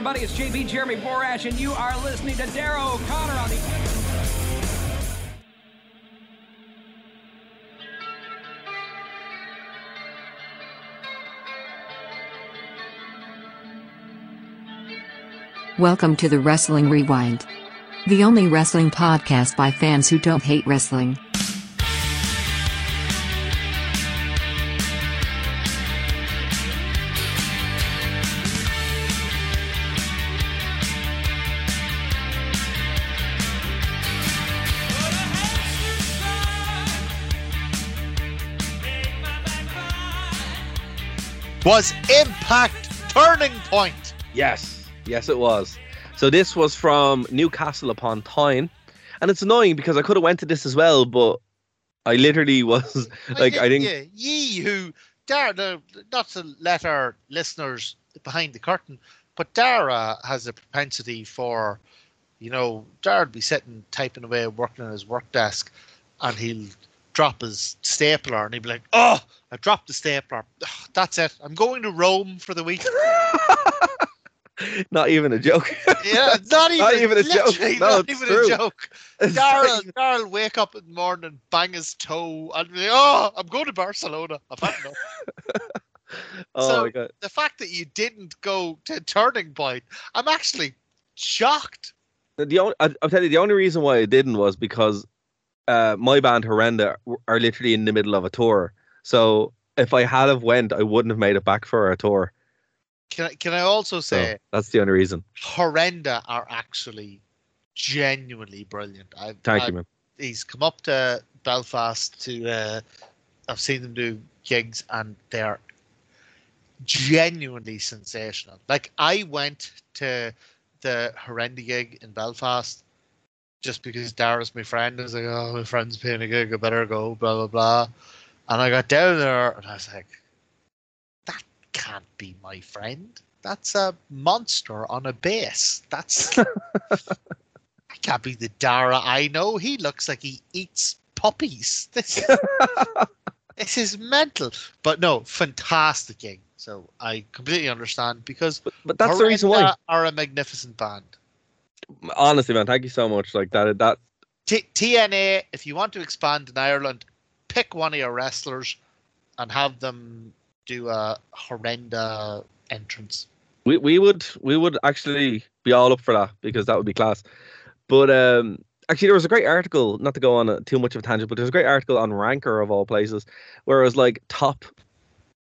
Everybody, it's JB Jeremy Borash, and you are listening to Dara O'Connor on the. Welcome to the Wrestling Rewind. The only wrestling podcast by fans who don't hate wrestling. Was Impact Turning Point. Yes, yes, it was. So this was from Newcastle upon Tyne, and it's annoying because I could have went to this as well, but I literally was like, I think Yeah, ye who Dara, not to let our listeners behind the curtain, but Dara has a propensity for, you know, Dara would be sitting typing away, working on his work desk, and he'll drop his stapler, and he'd be like, "Oh, I dropped the stapler. Ugh, That's it. I'm going to Rome for the week." not even a joke. Yeah, not even, Not even a joke. No, not even true. a joke. Darrell, Darrell wake up in the morning and bang his toe and be like, oh, I'm going to Barcelona. I've had enough. oh so- my god. the fact that you didn't go to Turning Point, I'm actually shocked. The only, I, I'll tell you, the only reason why I didn't was because uh, my band Horrenda are literally in the middle of a tour. So if I had have went, I wouldn't have made it back for a tour. Can I, can I also So say, that's the only reason. Horrenda are actually genuinely brilliant. I, Thank I, you, man. He's come up to Belfast to. Uh, I've seen them do gigs, and they're genuinely sensational. Like I went to the Horrenda gig in Belfast just because Dara's my friend. I was like, oh, my friend's playing a gig, I better go, blah blah blah. And I got down there, and I was like, that can't be my friend. That's a monster on a base. That's I can't be the Dara I know. He looks like he eats puppies. This, this is mental. But no, fantastic gig. So I completely understand because But that's the reason why. Are a magnificent band. Honestly, man, thank you so much. Like that. That T- TNA, if you want to expand in Ireland, pick one of your wrestlers and have them do a horrenda entrance. we we would we would actually be all up for that because that would be class. But um, actually, there was a great article. Not to go on a, too much of a tangent, but there's a great article on Ranker of all places, where it was like top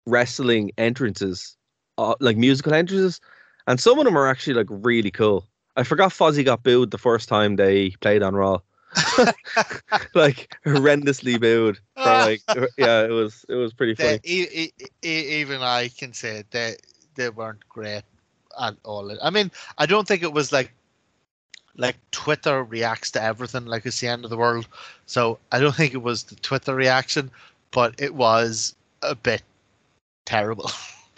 wrestling entrances, uh, like musical entrances, and some of them are actually like really cool. I forgot Fozzy got booed the first time they played on Raw. like horrendously booed. Like uh, yeah, it was it was pretty funny. They, e- e- e- even I can say that they weren't great at all. I mean, I don't think it was like like Twitter reacts to everything like it's the end of the world. So I don't think it was the Twitter reaction, but it was a bit terrible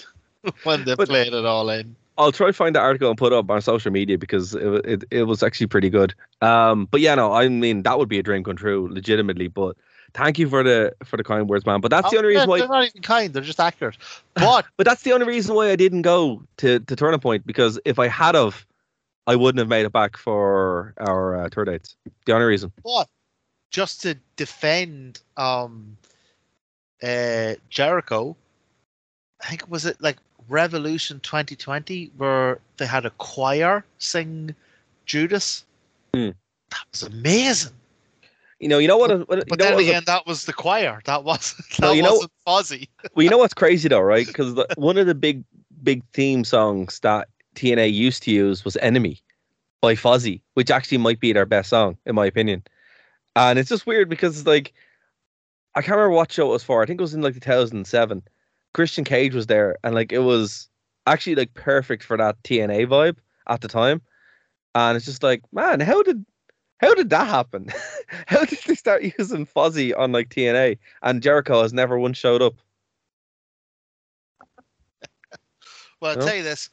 when they But- played it all in. I'll try to find the article and put it up on social media because it, it it was actually pretty good. Um, but yeah, no, I mean that would be a dream come true, legitimately. But thank you for the for the kind words, man. But that's the Oh, only reason why. they're not even kind; they're just accurate. But But that's the only reason why I didn't go to to Turning Point because if I had of, I wouldn't have made it back for our uh, tour dates. The only reason. But just to defend um uh Jericho, I think was it like Revolution 2020 where they had a choir sing Judas. Hmm. That was amazing. You know, you know what? what you But know then what again, that was the choir. That wasn't that No, you know- wasn't Fozzy. well, you know what's crazy though, right? Because one of the big big theme songs that TNA used to use was "Enemy" by Fozzy, which actually might be their best song in my opinion. And it's just weird because like I can't remember what show it was for. I think it was in like 2007. Christian Cage was there, and like it was actually like perfect for that TNA vibe at the time. And it's just like, man, how did how did that happen? how did they start using Fozzy on like TNA and Jericho has never once showed up? Well, I'll No? tell you this.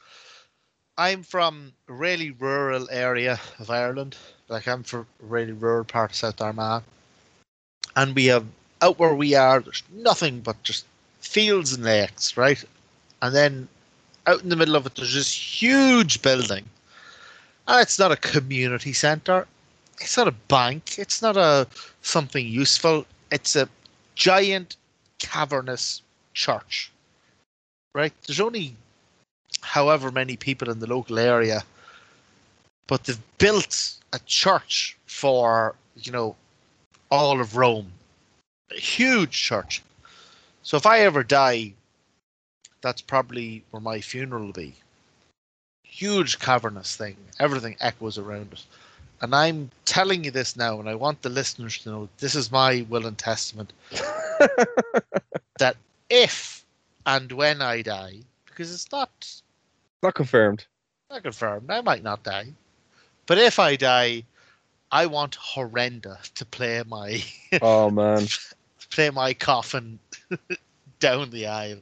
I'm from a really rural area of Ireland. Like I'm from a really rural part of South Armagh. And we have out where we are, there's nothing but just fields and lakes, right? And then out in the middle of it there's this huge building. And it's not a community centre. It's not a bank. It's not a something useful. It's a giant cavernous church. Right? There's only however many people in the local area, but they've built a church for, you know, all of Rome. A huge church. So if I ever die, that's probably where my funeral will be. Huge cavernous thing. Everything echoes around it. And I'm telling you this now, and I want the listeners to know this is my will and testament that if and when I die, because it's not Not confirmed. not confirmed, I might not die. But if I die, I want Horrenda to play my Oh man. play my coffin down the aisle.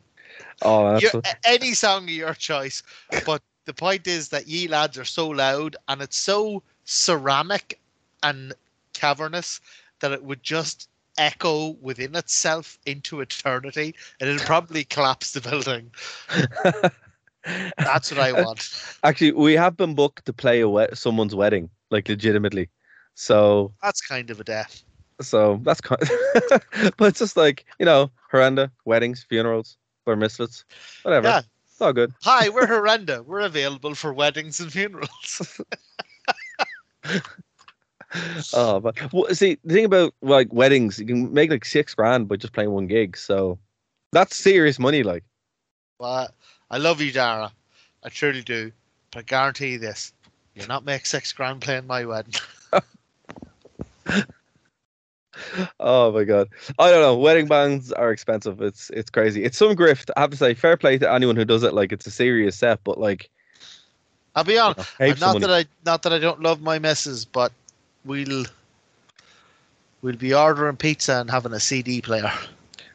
Oh, Your, any song of your choice. But the point is that ye lads are so loud and it's so ceramic and cavernous that it would just echo within itself into eternity and it'd probably collapse the building. That's what I want. Actually, we have been booked to play a wed- someone's wedding, like legitimately. So, That's kind of a death. So that's kind. but it's just like you know, horrenda weddings, funerals, or misfits, whatever. Yeah. It's all good. Hi, we're Horrenda. We're available for weddings and funerals. Oh, but well, see, the thing about like weddings, you can make like six grand by just playing one gig. So that's serious money. Like, Well, I love you, Dara. I truly do. But I guarantee you this: you'll not make six grand playing my wedding. Oh my god, I don't know. Wedding bands are expensive. It's it's crazy. It's some grift. I have to say, fair play to anyone who does it. Like, it's a serious set, but like, I'll be honest. heaps and not that. I not that I don't love my missus, but we'll we'll be ordering pizza and having a CD player.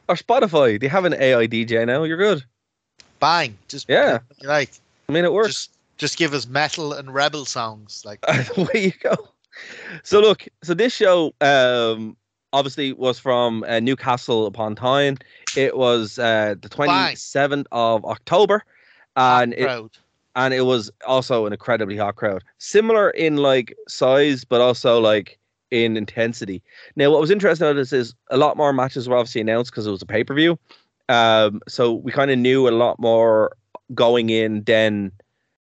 or Spotify, they have an AI DJ now. You're good. Bang! Just Yeah. you like I mean, it works. just just give us metal and rebel songs. Like Away you go. So look, so this show um obviously was from uh, Newcastle upon Tyne. It was uh, the Bang. 27th of October and it and it was also an incredibly hot crowd. Similar in like size but also like in intensity. Now what was interesting about this is a lot more matches were obviously announced because it was a pay-per-view. Um so we kind of knew a lot more going in than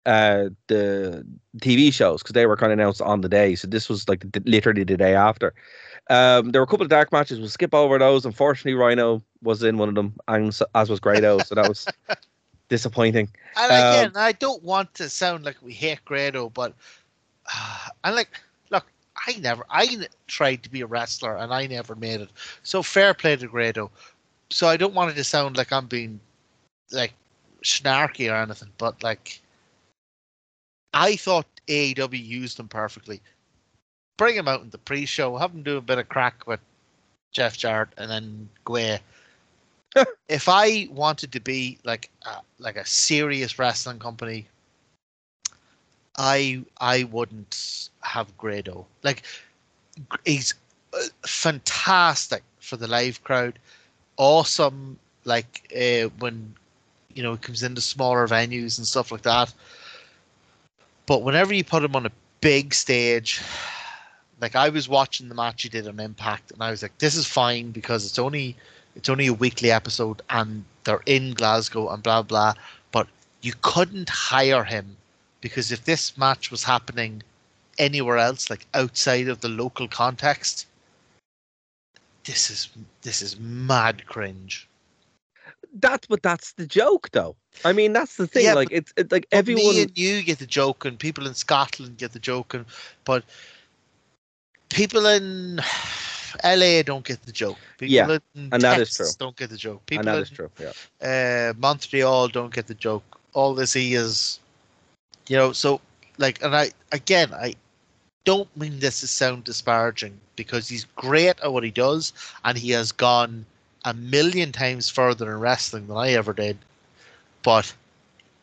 uh the TV shows because they were kind of announced on the day. So this was like the, literally the day after. Um, there were a couple of dark matches. We'll skip over those. Unfortunately, Rhino was in one of them, and so, as was Grado. So that was disappointing. And Um, again, I don't want to sound like we hate Grado, but uh, and like, look, I never, I tried to be a wrestler and I never made it. So fair play to Grado. So I don't want it to sound like I'm being like snarky or anything, but like, I thought AEW used him perfectly. Bring him out in the pre-show, have him do a bit of crack with Jeff Jarrett, and then go away if I wanted to be like a, like a serious wrestling company, I I wouldn't have Grado. Like he's uh, fantastic for the live crowd, awesome. Like uh, when you know he comes into smaller venues and stuff like that. But whenever you put him on a big stage, like I was watching the match he did on Impact, and I was like, this is fine because it's only it's only a weekly episode and they're in Glasgow and blah blah. But you couldn't hire him because if this match was happening anywhere else, like outside of the local context, this is this is mad cringe. That's but that's the joke, though. I mean, that's the thing. Yeah, like it's it's like everyone. me and you get the joke, and people in Scotland get the joke, and but people in LA don't get the joke. People Yeah, in and that is true. Don't get the joke. People and that in is true. Yeah. uh, Montreal don't get the joke. All they see is, you know, so like, and I again, I don't mean this to sound disparaging because he's great at what he does, and he has gone a million times further in wrestling than I ever did. But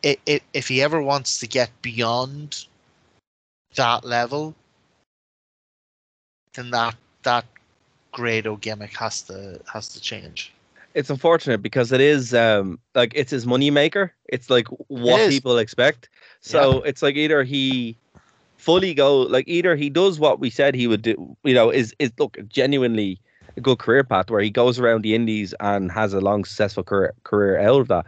i i if he ever wants to get beyond that level, then that that Grado gimmick has to has to change. It's unfortunate because it is um like it's his money maker. It's like what is. people expect. So it's like either he fully go like either he does what we said he would do. You know, is is look genuinely a good career path where he goes around the indies and has a long successful career career out of that,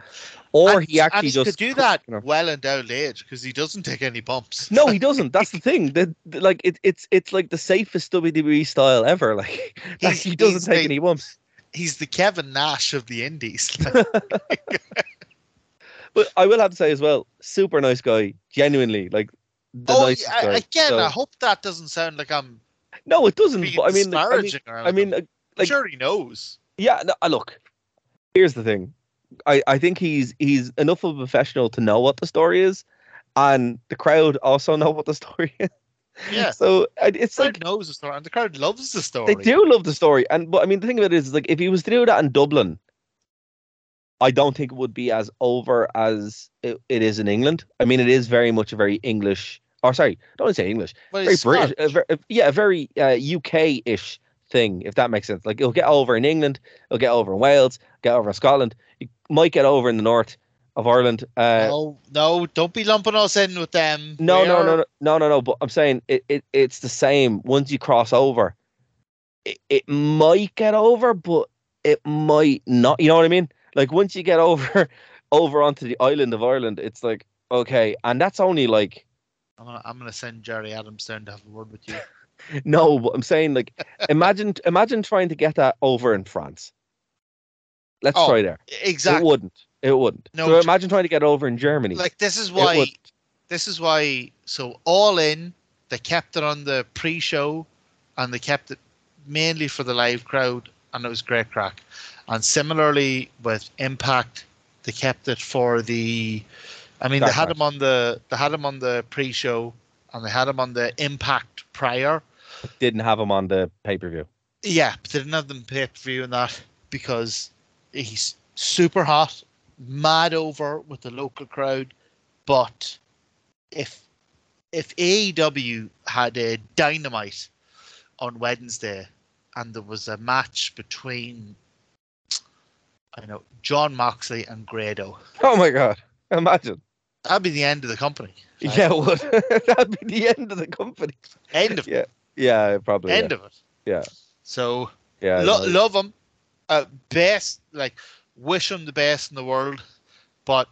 or and, he actually he just could do that you know. well endowed age because he doesn't take any bumps. No, he doesn't. That's the thing. That that, like it, it's it's like the safest WWE style ever. Like He's- he doesn't take the- any bumps. He's the Kevin Nash of the Indies. But I will have to say as well, super nice guy, genuinely. Like the oh, nicest guy. again, So- I hope that doesn't sound like I'm no, it doesn't. But I mean, like, I mean, I mean, uh, I'm like- sure he knows. yeah. No, uh, look, here's the thing. I I think he's he's enough of a professional to know what the story is, and the crowd also know what the story is. Yeah. So it's The like knows the story, and the crowd loves the story. They do love the story, and but I mean the thing of it is, is like if he was to do that in Dublin, I don't think it would be as over as it, it is in England. I mean, it is very much a very English, or sorry, don't want to say English, But very British, yeah, a very uh, UK-ish thing, if that makes sense. Like it'll get over in England, it'll get over in Wales, get over in Scotland, it might get over in the north of Ireland. Uh, no, no, don't be lumping us in with them. no, no, no, no, no, no, no. But I'm saying it, it it's the same. Once you cross over, it, it might get over, but it might not. You know what I mean? Like once you get over over onto the island of Ireland, it's like okay, and that's only like I'm gonna, I'm gonna send Gerry Adams down to have a word with you. no. But I'm saying like imagine imagine trying to get that over in France. Let's Oh, try there. Exactly. It wouldn't. It wouldn't. No, so imagine trying to get over in Germany. Like this is why. This is why. So all in, they kept it on the pre-show, and they kept it mainly for the live crowd, and it was great crack. And similarly with Impact, they kept it for the. I mean, they had him on the they had him on the pre-show, and they had him on the Impact prior. Didn't have him on the pay per view. Yeah, didn't have them pay per view in that because he's super hot, mad over with the local crowd. But if if AEW had a dynamite on Wednesday and there was a match between I know Jon Moxley and Grado, Oh my god! Imagine. that'd be the end of the company. Like, Yeah, it would. That'd be the end of the company. End of Yeah, yeah, probably. end yeah. of it. Yeah. So yeah, Lo- love him. Uh, best, like, wish him the best in the world, but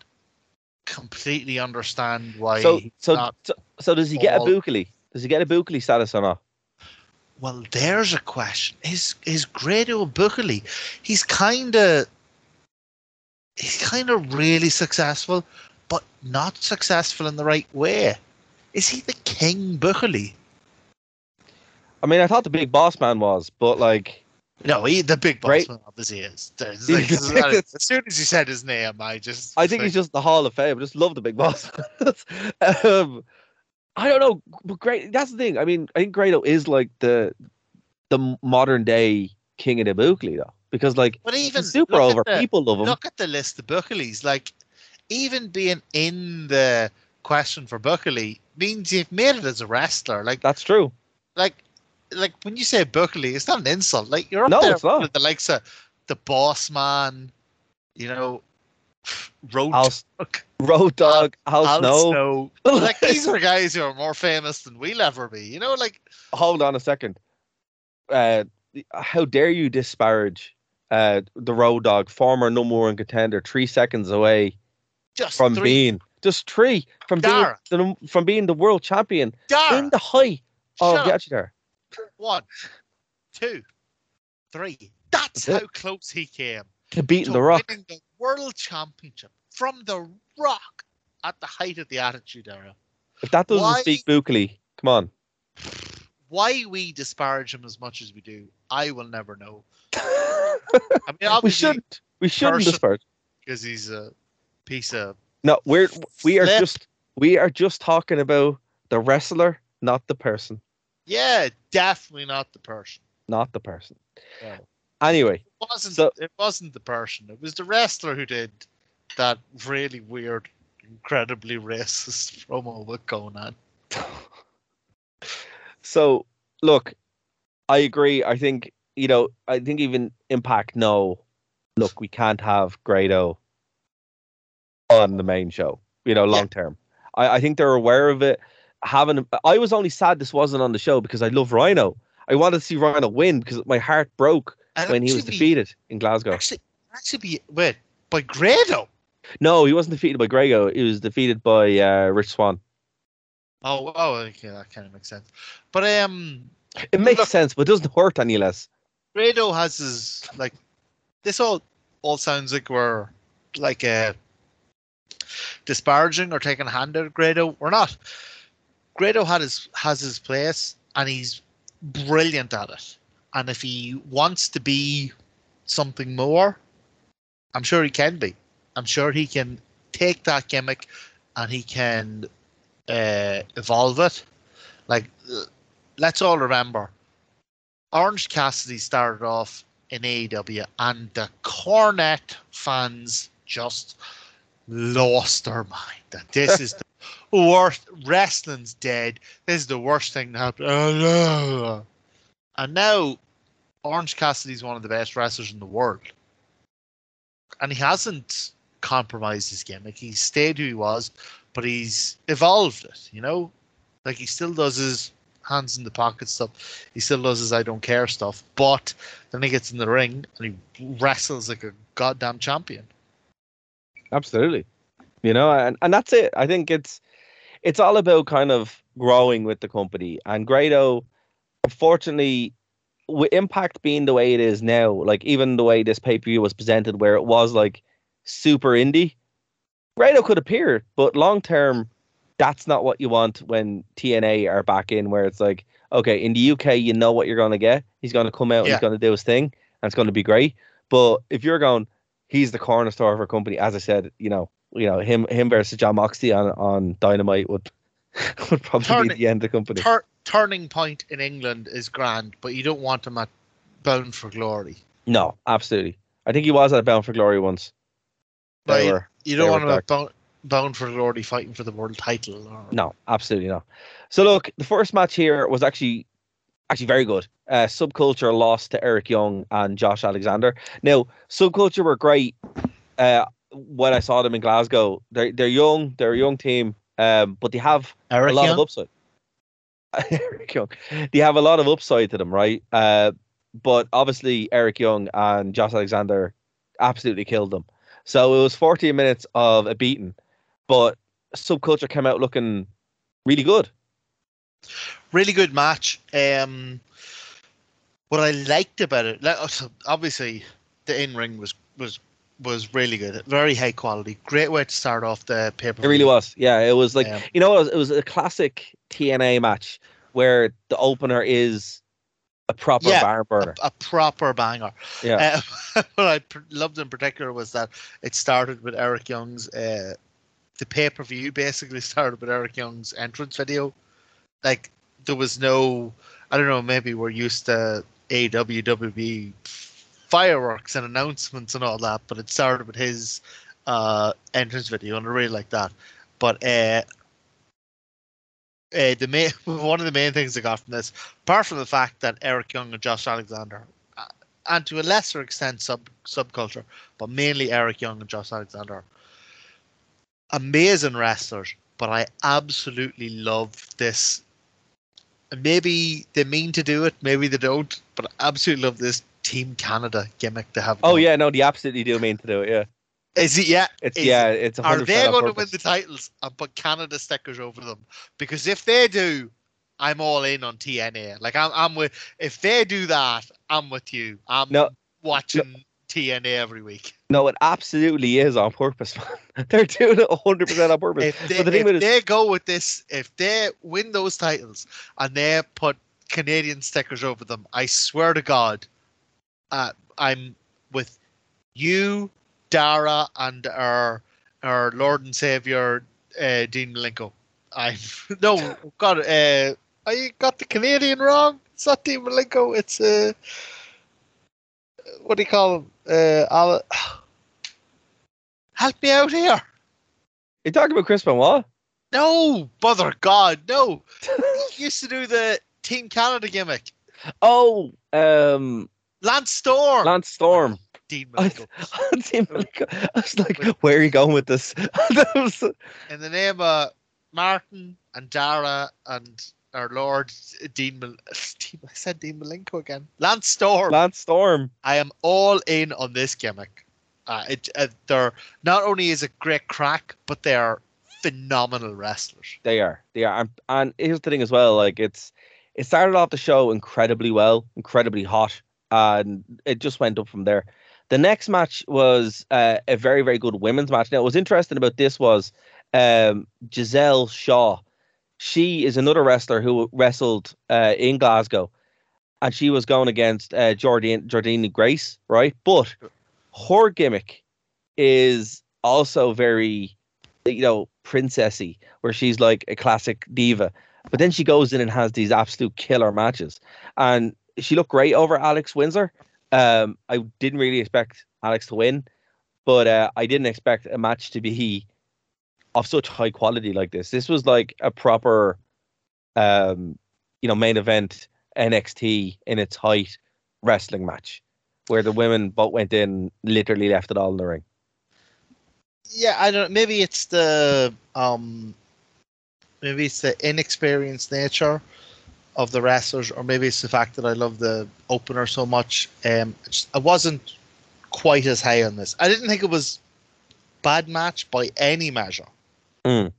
completely understand why. so, so, not. so, so does he get a all- Bukali? Does he get a Bukali status or not? Well, there's a question. Is is Grado Bukali? He's kind of. He's kind of really successful, but not successful in the right way. Is he the king Bukali? I mean, I thought the big boss man was, but like, No, he the big boss Right. man obviously is. Like, as soon as he said his name, I just. I think he's just the Hall of Fame. I just love the big boss. um, I don't know, but great. That's the thing. I mean, I think Grado is like the the modern day king of the Bukali, though, because like But even super over. the- People love him. look at the list of Buckley's. Like, even being in the question for Buckley means you've made it as a wrestler. Like, That's true. like, like when you say Berkeley, it's not an insult. Like, you're up No, there it's not. with the likes of the Boss Man, you know, Road House Dogg, Road Dog, House Al Snow. Snow. Like, these are guys who are more famous than we'll ever be. You know, like, hold on a second. Uh, how dare you disparage uh, the Road Dog, former number one contender, three seconds away just from three. being just three from being the, from being the world champion Dara, in the height of shut the there. One, two, three. That's That's how it. close he came. To beating to the Rock. winning the world championship from the Rock at the height of the Attitude Era. If that doesn't Why- speak Bukali, come on. why we disparage him as much as we do, I will never know. I mean, we obviously, shouldn't. We shouldn't disparage. because he's a piece of No, we're we are just we are just talking about the wrestler, not the person, yeah, definitely not the person. not the person. No. Anyway, It wasn't So- it wasn't the person. It was the wrestler who did that really weird, incredibly racist promo with Conan. so look, I agree. I think you know. I think even Impact No, Look, we can't have Grado on the main show. You know, Yeah. long term. I, I think they're aware of it. Having, I was only sad this wasn't on the show because I love Rhino. I wanted to see Rhino win because my heart broke And when he was actually- defeated in Glasgow. Actually, actually, be wait by Grado. No, he wasn't defeated by Grego. He was defeated by uh, Rich Swann. Oh, oh, okay, that kind of makes sense. But um, It makes Look- sense, but it doesn't hurt any less. Grado has his like this all all sounds like we're like uh disparaging or taking a hand at Grado. We're not. Grado had his has his place and he's brilliant at it. And if he wants to be something more, I'm sure he can be. I'm sure he can take that gimmick and he can uh, evolve it. Like, let's all remember, Orange Cassidy started off in AEW, and the Cornette fans just lost their mind. That this is the worst. Wrestling's dead. This is the worst thing that happened. And now, Orange Cassidy is one of the best wrestlers in the world, and he hasn't compromised his gimmick. He's stayed who he was, but he's evolved it. You know, like he still does his hands in the pocket stuff. He still does his I don't care stuff, but then he gets in the ring and he wrestles like a goddamn champion. Absolutely. You know, and, and that's it. I think it's it's all about kind of growing with the company. And Grado, unfortunately, with Impact being the way it is now, like even the way this pay per view was presented, where it was like super indie, Grado could appear, but long term, that's not what you want when TNA are back in, where it's like, okay, in the UK, you know what you're going to get. He's going to come out, Yeah. he's going to do his thing, and it's going to be great. But if you're going, he's the cornerstone of our company, as I said, you know, you know, him him versus Jon Moxley on, on Dynamite would would probably Turn be the end of the company. Tur- turning point in England is grand, but you don't want him at Bound for Glory. no, absolutely. I think he was at Bound for Glory once. They were- You don't want him at Bound, Bound for Glory fighting for the world title. Or, No, absolutely not. So look, the first match here was actually actually very good. Uh, Subculture lost to Eric Young and Josh Alexander. Now, Subculture were great uh, when I saw them in Glasgow. They're they're young, they're a young team, um, but they have Eric a lot Young? of upside. Eric Young, they have a lot of upside to them, right? Uh, but obviously Eric Young and Josh Alexander absolutely killed them. So it was 14 minutes of a beating, but Subculture came out looking really good. really good match. Um, what I liked about it, like, obviously, the in ring was was was really good, very high quality, great way to start off the paper. It really was. Yeah, it was like Yeah. you know, it was, it was a classic TNA match where the opener is a proper Yeah, burner. a, a proper banger. Yeah. Uh, what I pr- loved in particular was that it started with Eric Young's. Uh, the pay per view basically started with Eric Young's entrance video. Like there was no, I don't know, maybe we're used to AWWB fireworks and announcements and all that, but it started with his uh, entrance video, and I really like that. But uh, uh, the main one of the main things I got from this, apart from the fact that Eric Young and Josh Alexander, uh, and to a lesser extent sub subculture, but mainly Eric Young and Josh Alexander, amazing wrestlers. But I absolutely love this. Maybe they mean to do it, maybe they don't. But I absolutely love this Team Canada gimmick they have. Oh yeah, no, they absolutely do mean to do it. Yeah, is it? Yeah, it's is- yeah, it's. 100% are they going to win the titles and put Canada stickers over them? Because if they do, I'm all in on TNA. Like I'm, I'm with. If they do that, I'm with you. I'm No, watching TNA every week. No, it absolutely is on purpose, man. They're doing it 100 percent on purpose. If they, the if with it is, they go with this, if they win those titles and they put Canadian stickers over them. I swear to God, uh, I'm with you, Dara, and our our Lord and Savior uh, Dean Malenko. I no God, uh, I got the Canadian wrong. It's not Dean Malenko. It's uh, what do you call him? Uh, Al- help me out here. You talking about Chris Benoit? No, bother God, no. he used to do the Team Canada gimmick. Oh, um, Lance Storm. Lance Storm. Dean I, Malenko. I was like, where are you going with this? Was- In the name of Martin and Dara and our Lord Dean, Mal- Dean I said Dean Malenko again. Lance Storm. Lance Storm. I am all in on this gimmick. Uh, it, uh, they're not only is it great crack, but they are phenomenal wrestlers. They are. They are. And, and here's the thing as well. Like it's, it started off the show incredibly well, incredibly hot, and it just went up from there. The next match was uh, a very, very good women's match. Now, what was interesting about this was um, Giselle Shaw. She is another wrestler who wrestled uh, in Glasgow, and she was going against uh, Jordynne Jordynne Grace, right? But her gimmick is also very, you know, princessy, where she's like a classic diva. But then she goes in and has these absolute killer matches, and she looked great over Alex Windsor. Um, I didn't really expect Alex to win, but uh, I didn't expect a match to be of such high quality like this. This was like a proper, um, you know, main event NXT in its height wrestling match, where the women both went in, literally left it all in the ring. Yeah, I don't. Know. Maybe it's the um, maybe it's the inexperienced nature of the wrestlers, or maybe it's the fact that I love the opener so much. Um, I wasn't quite as high on this. I didn't think it was bad match by any measure. Mm.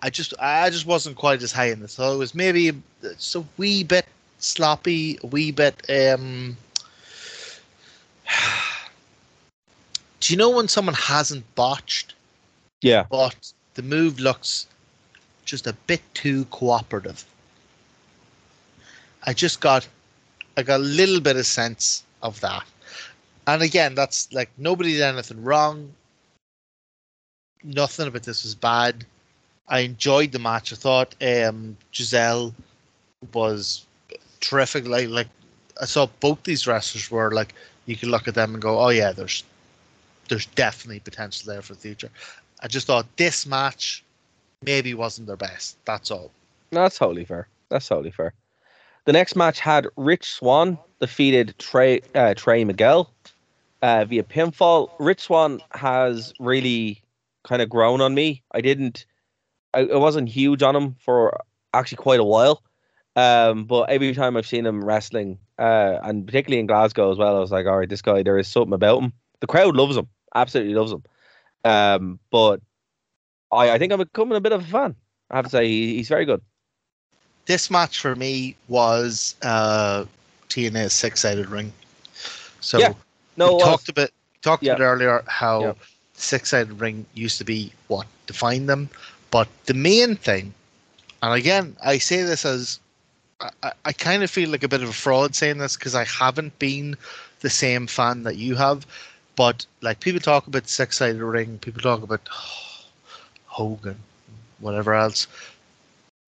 I just I just wasn't quite as high in this. So it was maybe a wee bit sloppy, a wee bit. Um, do you know when someone hasn't botched, Yeah, but the move looks just a bit too cooperative? I just got I got a little bit of sense of that. And again, that's like nobody did anything wrong. Nothing about this was bad. I enjoyed the match. I thought um, Giselle was terrific. Like, like I saw both these wrestlers were like you could look at them and go, "Oh yeah, there's there's definitely potential there for the future." I just thought this match maybe wasn't their best. That's all. that's totally fair. That's totally fair. The next match had Rich Swann defeated Trey uh, Trey Miguel uh, via pinfall. Rich Swann has really kind of grown on me. I didn't, I, I wasn't huge on him for actually quite a while. Um, but every time I've seen him wrestling, uh, and particularly in Glasgow as well, I was like, all right, this guy, there is something about him. The crowd loves him, absolutely loves him. Um, but I, I think I'm becoming a bit of a fan. I have to say, he, he's very good. This match for me was uh, TNA's six-sided ring. So Yeah. No, we talked about talked Yeah. about earlier how Yeah. Six-sided ring used to be what defined them, but the main thing, and again, I say this as I, I, kind of feel like a bit of a fraud saying this because I haven't been the same fan that you have, but like people talk about six-sided ring, people talk about Hogan, whatever else.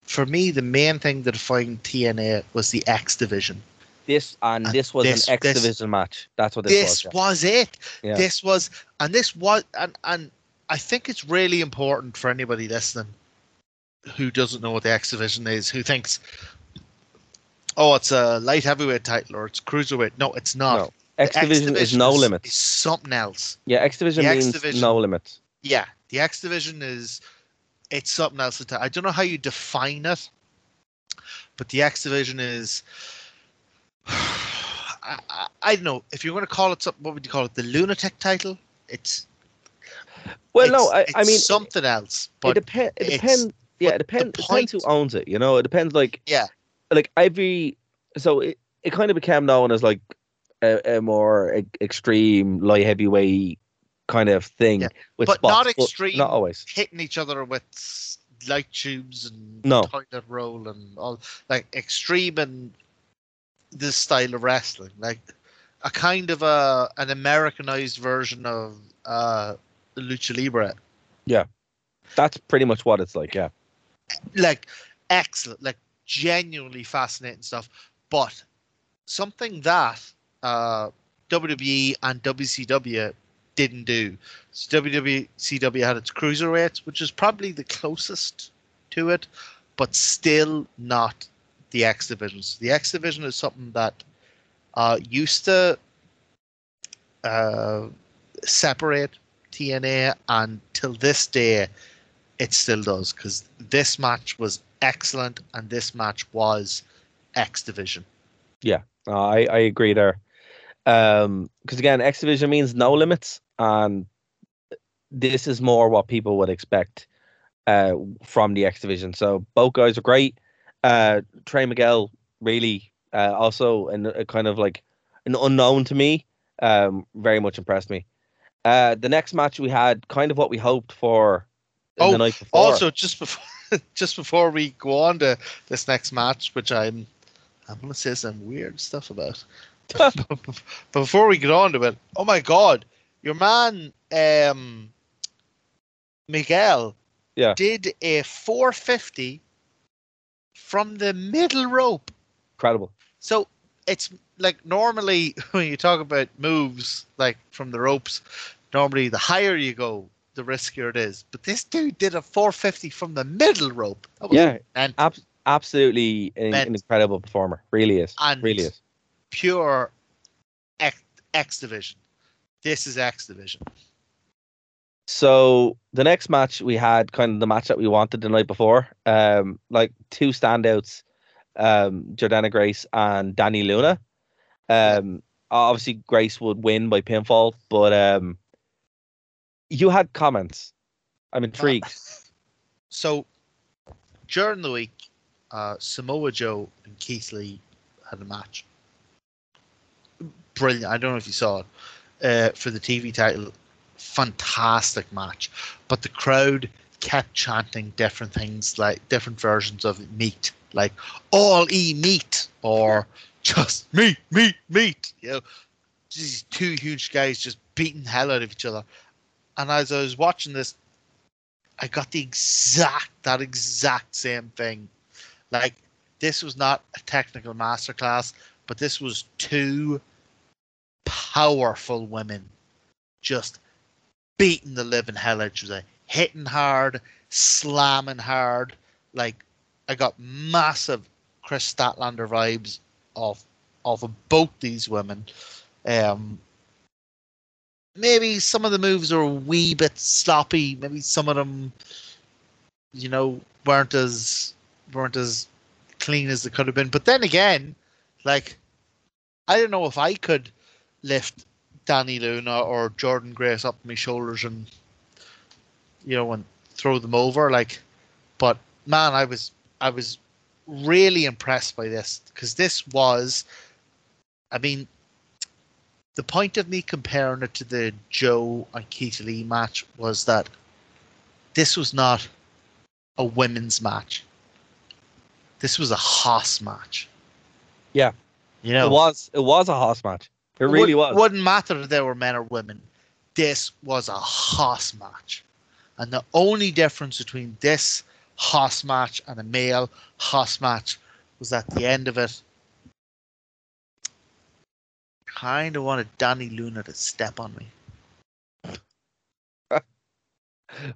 For me, the main thing that defined TNA was the X division. This and And this was this- an X this- division match. That's what this, this was. was it. Yeah. This was, and this was, and and I think it's really important for anybody listening who doesn't know what the X division is, who thinks, oh, it's a light heavyweight title or it's cruiserweight. No, it's not. No. X division is no is limits. something else. Yeah, X division means division- no limits. Yeah, the X division is it's something else. I don't know how you define it, but the X division is. I, I, I don't know if you're going to call it something. What would you call it? The lunatic title? It's Well, no, it's- I, I it's mean, something else. it, But depends. It depends. Yeah, it but the depends. Depends who owns it. You know, it depends. Like, yeah, like every. So it, it kind of became known as like a, a more e- extreme light heavyweight kind of thing Yeah, with but spots, not extreme. not always. hitting each other with light tubes and No. toilet roll and all like extreme in this style of wrestling, like a kind of a an Americanized version of uh lucha libre. Yeah, that's pretty much what it's like. Yeah. like excellent, like genuinely fascinating stuff. But something that uh, WWE and WCW didn't do. So WCW had its cruiserweights, which is probably the closest to it, but still not the X division. So the X division is something that uh, used to uh, separate TNA, and till this day, it still does because this match was excellent and this match was X Division. Uh, I I agree there. Um, because again, X Division means no limits, and this is more what people would expect uh from the X Division. So both guys are great. Uh, Trey Miguel really uh, also an, a kind of like an unknown to me. Um, very much impressed me. Uh, the next match we had kind of what we hoped for Oh, the night before. Also, just before just before we go on to this next match, which I'm I'm gonna say some weird stuff about. but before we get on to it, oh my god, your man um Miguel Yeah. did a 450 from the middle rope. incredible. So it's like normally when you talk about moves like from the ropes, normally the higher you go, the riskier it is. But this dude did a 450 from the middle rope. That was Yeah, and ab- absolutely an, an incredible performer. Really is. And- really is. pure X, X division. This is X division. So the next match we had kind of the match that we wanted the night before. Um, like two standouts, um, Jordynne Grace and Dani Luna. Um, obviously Grace would win by pinfall, but um, you had comments. I'm intrigued. So during the week, uh, Samoa Joe and Keith Lee had a match. Brilliant. I don't know if you saw it uh, for the TV title. Fantastic match. But the crowd kept chanting different things, like different versions of meat, like all e meat or just meat, meat, meat. You know, these two huge guys just beating hell out of each other. And as I was watching this, I got the exact that exact same thing. Like this was not a technical masterclass, but this was two powerful women just beating the living hell out of each hitting hard, slamming hard. Like I got massive Kris Statlander vibes off of both these women. Um, maybe some of the moves are a wee bit sloppy. Maybe some of them, you know, weren't as weren't as clean as they could have been. But then again, like I don't know if I could lift Dani Luna or Jordynne Grace up my shoulders and you know and throw them over. Like, but man, I was I was really impressed by this because this was, I mean, the point of me comparing it to the Joe and Keith Lee match was that this was not a women's match. This was a hoss match. Yeah. You know, It was it was a house match. It really would- was. Wouldn't matter if they were men or women. This was a hoss match. And the only difference between this hoss match and a male hoss match was at the end of it. Kind of wanted Dani Luna to step on me.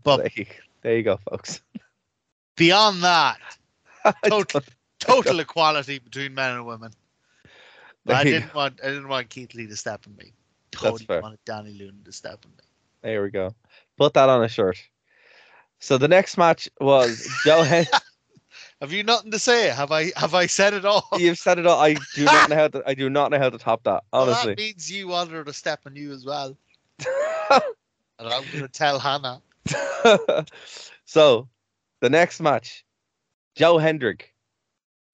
but- there, you, there you go, folks. Beyond that, total, total equality between men and women. But I didn't want I didn't want Keith Lee to step on me. That's Totally fair. wanted Dani Luna to step on me. There we go. Put that on a shirt. So the next match was Joe. Hen- Have you nothing to say? Have I have I said it all? You've said it all. I do not know how to. I do not know how to top that. Well, Honestly. that means you wanted her to step on you as well. and I'm going to tell Hannah. so the next match, Joe Hendry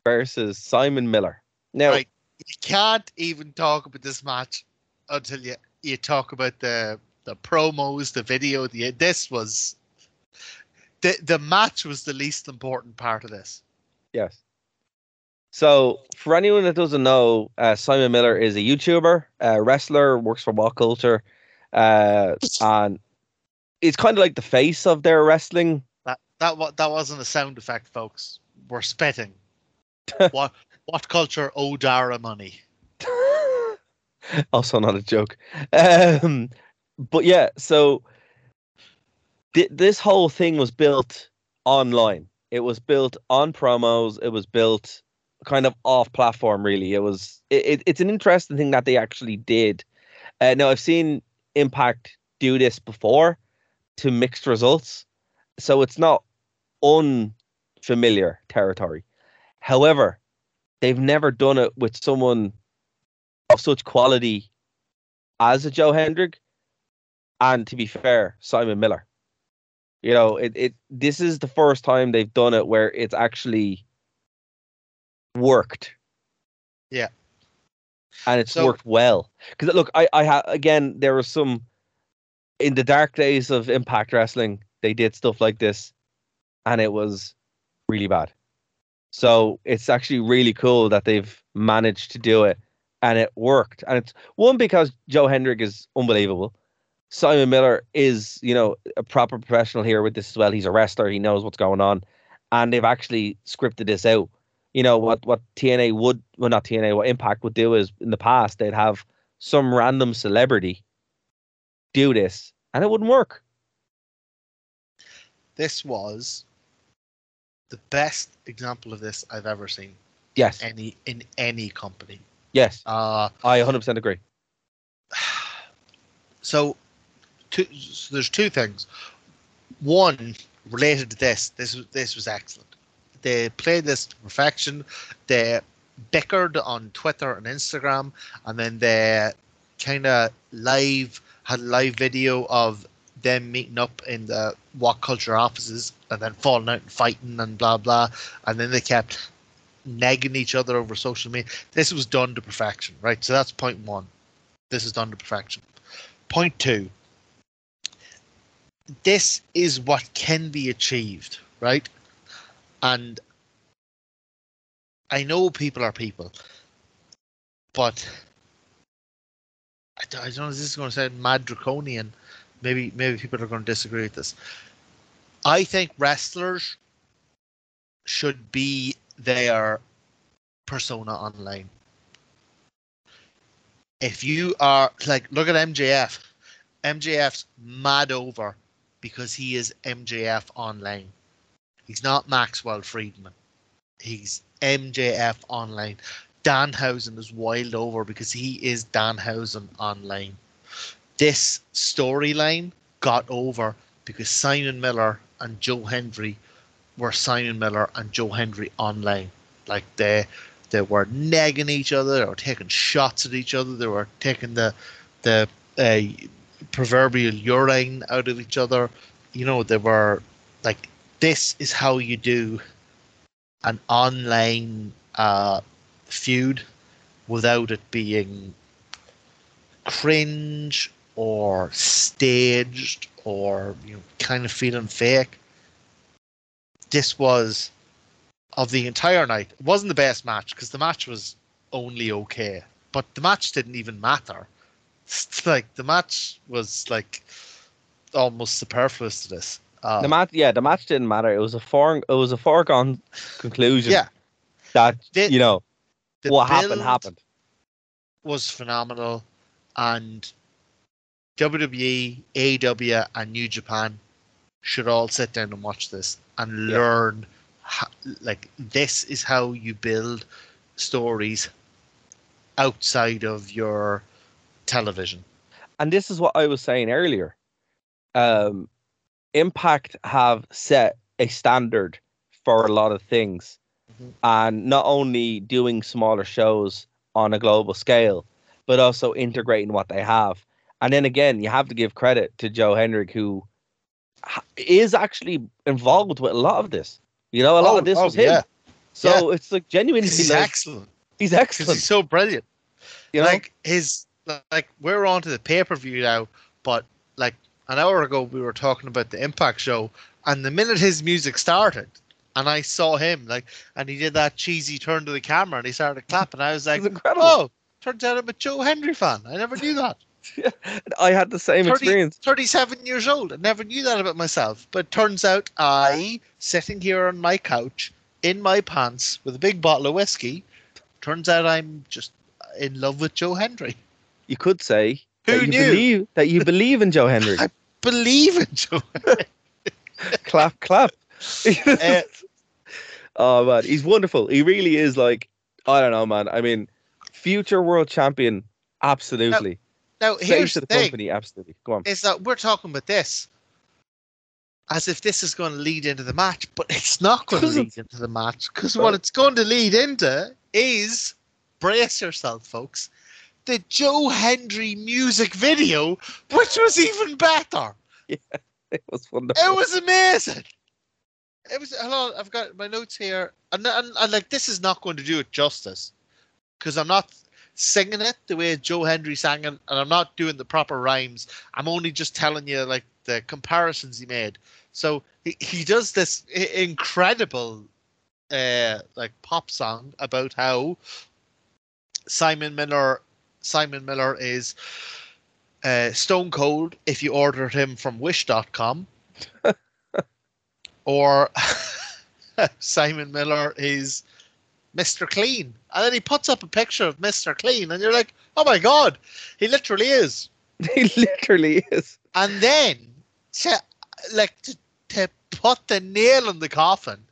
versus Simon Miller. Now, Right. You can't even talk about this match until you, you talk about the the promos, the video. The this was the the match was the least important part of this. Yes. So, for anyone that doesn't know, uh, Simon Miller is a YouTuber, a wrestler, works for WhatCulture, uh, and he's kind of like the face of their wrestling. That that that wasn't a sound effect, folks. We're spitting. what WhatCulture owe Dara money? also, not a joke. Um, but yeah, so thi- this whole thing was built online. It was built on promos. It was built kind of off platform. Really, it was. It, it, it's an interesting thing that they actually did. Uh, now, I've seen Impact do this before to mixed results, so it's not unfamiliar territory. However, they've never done it with someone of such quality as a Joe Hendry, and to be fair, Simon Miller. You know, it, it this is the first time they've done it where it's actually worked. Yeah. And it's So- worked well. Because look, I, I ha again there was some in the dark days of Impact Wrestling, they did stuff like this, and it was really bad. So it's actually really cool that they've managed to do it and it worked. And it's one because Joe Hendry is unbelievable. Simon Miller is, you know, a proper professional here with this as well. He's a wrestler. He knows what's going on, and they've actually scripted this out. You know what? What TNA would, well, not TNA, what Impact would do is in the past they'd have some random celebrity do this, and it wouldn't work. This was the best example of this I've ever seen. Yes, Any in any company. yes, Uh I 100% agree. so, two, so there's two things. One related to this. This was this was excellent. They played this to perfection. They bickered on Twitter and Instagram, and then they kind of live had a live video of them meeting up in the WhatCulture offices and then falling out and fighting and blah blah. And then they kept nagging each other over social media. This was done to perfection, right? So that's point one. This is done to perfection. Point two. This is what can be achieved, right? And I know people are people, but I don't, know if this is going to sound mad draconian. Maybe maybe people are going to disagree with this. I think wrestlers should be their persona online. If you are like, look at MJF. MJF's mad over because he is MJF online. He's not Maxwell Friedman. He's MJF online. Danhausen is wild over because he is Danhausen online. This storyline got over because Simon Miller and Joe Hendry were Simon Miller and Joe Hendry online. Like they they were negging each other, they were taking shots at each other, they were taking the the uh, proverbial urine out of each other. You know, they were like this is how you do an online uh, feud without it being cringe or staged or you know kind of feeling fake. This was of the entire night. It wasn't the best match because the match was only okay, but the match didn't even matter. It's like the match was like almost superfluous to this. Uh, The match, yeah, the match didn't matter. It was a foregone, it was a foregone conclusion. Yeah. that The- you know what happened happened. was phenomenal, and WWE, AW, and New Japan should all sit down and watch this and Yeah. learn. How, like this is how you build stories outside of your television. and this is what I was saying earlier. Um, Impact have set a standard for a lot of things, Mhm. and not only doing smaller shows on a global scale, but also integrating what they have. And then again, you have to give credit to Joe Hendry, who is actually involved with a lot of this. You know, a lot Oh, of this oh, was him. yeah. So it's like genuinely, He's like, excellent he's excellent. he's so brilliant. You know, like his like we're on to the pay per view now, but like an hour ago we were talking about the Impact show, and the minute his music started, and I saw him like, and he did that cheesy turn to the camera, and he started clapping. I was like, incredible. "Oh, turns out I'm a Joe Hendry fan. I never knew that." I had the same 30 experience. 37 years old. I never knew that about myself. But turns out I, sitting here on my couch in my pants with a big bottle of whiskey, turns out I'm just in love with Joe Hendry. You could say Who that you knew? believe that you believe in Joe Hendry. I believe in Joe Hendry. clap, clap. Uh, oh man, he's wonderful. He really is like I don't know, man. I mean, future world champion, absolutely. now, Face here's the the thing company, absolutely. Go on. is that we're talking about this as if this is going to lead into the match, but it's not going to lead into the match because what it's going to lead into is brace yourself, folks. The Joe Hendry music video, which was even better. Yeah, it was wonderful. It was amazing. It was. Hold on, I've got my notes here, and, and, and like this is not going to do it justice because I'm not singing it the way Joe Hendry sang it, and I'm not doing the proper rhymes. I'm only just telling you like the comparisons he made. So he, he does this incredible, uh, like pop song about how Simon Miller, Simon Miller is uh, stone cold if you ordered him from Wish.com, or Simon Miller is Mr. Clean, and then he puts up a picture of Mr. Clean, and you're like, oh my god, he literally is. he literally is. And then, to, like to to put the nail in the coffin,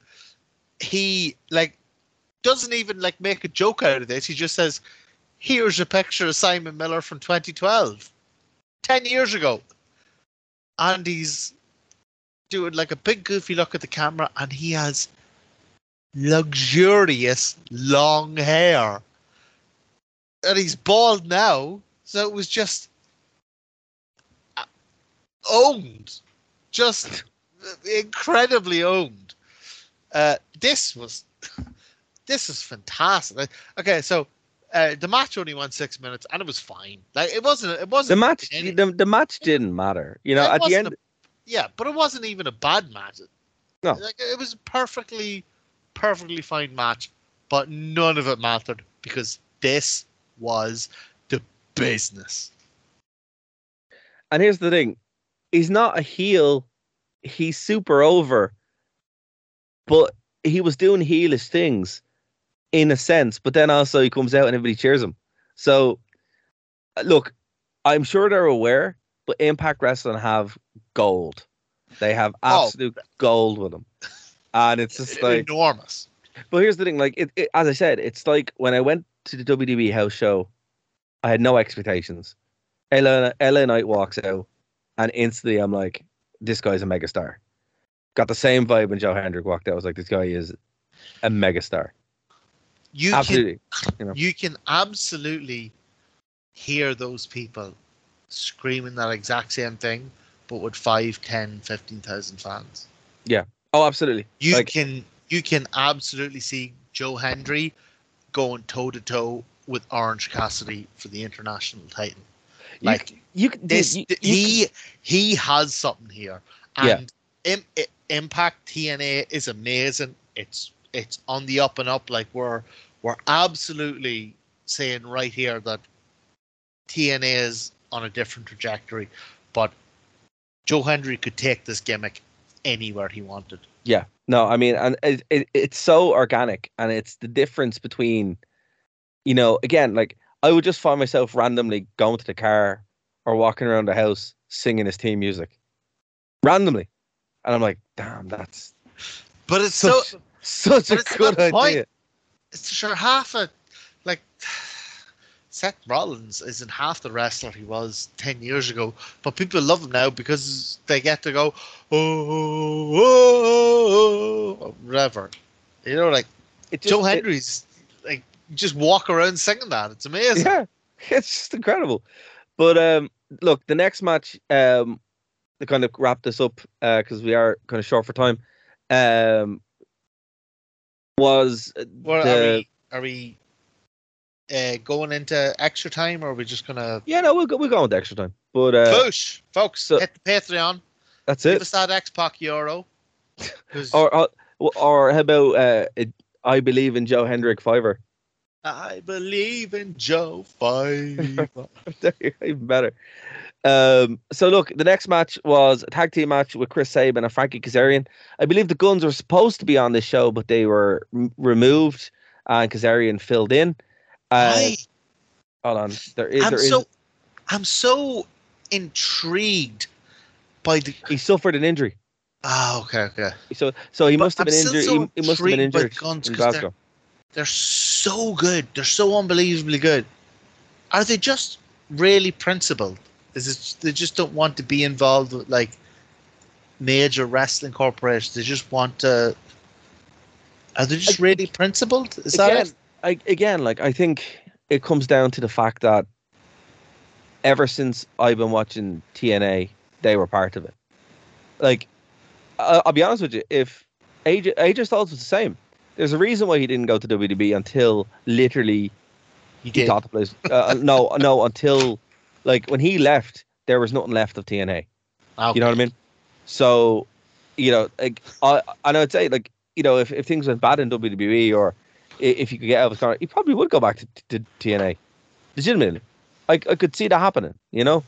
he like doesn't even like make a joke out of this. He just says, "Here's a picture of Simon Miller from 2012, 10 years ago," and he's doing like a big goofy look at the camera, and he has luxurious long hair, and he's bald now. So it was just owned, just incredibly owned. Uh, this was this is fantastic. Okay, so uh, the match only went six minutes, and it was fine. Like it wasn't. It wasn't the match, the, the match didn't matter. You know, it at the end, a- yeah, but it wasn't even a bad match. No. like it was perfectly, perfectly fine match, but none of it mattered because this was the business. and here's the thing, he's not a heel. He's super over, but he was doing heelish things in a sense. But then also he comes out and everybody cheers him. So, look, I'm sure they're aware, but Impact Wrestling have gold. They have Oh. absolute gold with them, and it's just like enormous. But here's the thing, like it, it, as I said, it's like when I went to the WWE house show, I had no expectations. LA LA Knight walks out, and instantly I'm like, this guy's a megastar. Got the same vibe when Joe Hendry walked out. I was like, this guy is a megastar. You can you know. you can absolutely hear those people screaming that exact same thing, but with 5, 10, 15,000 fans. Oh, absolutely. You Like- can you can absolutely see Joe Hendry going toe to toe with Orange Cassidy for the international title. Like you, can- this, you- you he he has something here, Yeah. and Im- I- Impact TNA is amazing. It's it's on the up and up. Like we're we're absolutely saying right here that TNA is on a different trajectory, but Joe Hendry could take this gimmick anywhere he wanted. Yeah, no, I mean, and it, it, it's so organic, and it's the difference between, you know, again, like I would just find myself randomly going to the car or walking around the house singing his team music, randomly, and I'm like, damn, that's But it's so such such a it's good not the point. idea. it's sure half a like Seth Rollins isn't half the wrestler he was ten years ago, but people love him now because they get to go oh, oh, oh, or whatever. You know, like It just- Joe it- Hendry's like just walk around singing that. It's amazing. yeah, it's just incredible. But um, look, the next match, um, to kind of wrap this up, because we are kind of short for time, um, was uh, Well, the- are we are we uh, going into extra time, or are we just gonna? Yeah, no, we'll go. We'll go on to extra time. But uh, Push, folks. so- hit the Patreon. that's it. Give us that X Pac euro. Or, or or how about uh, it, I believe in Joe Hendry Fiver. I believe in Joe Five. There you go, Even better. Um, so look, the next match was a tag team match with Chris Sabin and Frankie Kazarian. I believe the Guns were supposed to be on this show, but they were m- removed and Kazarian filled in. Uh, I, hold on, there is I'm there is so, I'm so intrigued by the. he suffered an injury. Ah, okay, okay. So so he But must have been injured. so he, he must have been injured Guns in 'cause they're- They're so good. They're so unbelievably good. Are they just really principled? Is it they just don't want to be involved with like major wrestling corporations? They just want to. Are they just really principled? Is that it? I, again, like I think it comes down to the fact that ever since I've been watching TNA, they were part of it. Like, I- I'll be honest with you, if AJ, AJ Styles was the same, there's a reason why he didn't go to WWE until literally he did. thought the place. Uh, no, no, until like when he left, there was nothing left of TNA. You know what I mean? So, you know, like I and I'd say like you know if, if things went bad in WWE or i- if you could get Elvis Connor, he probably would go back to, to TNA. Legitimately, I I could see that happening. You know,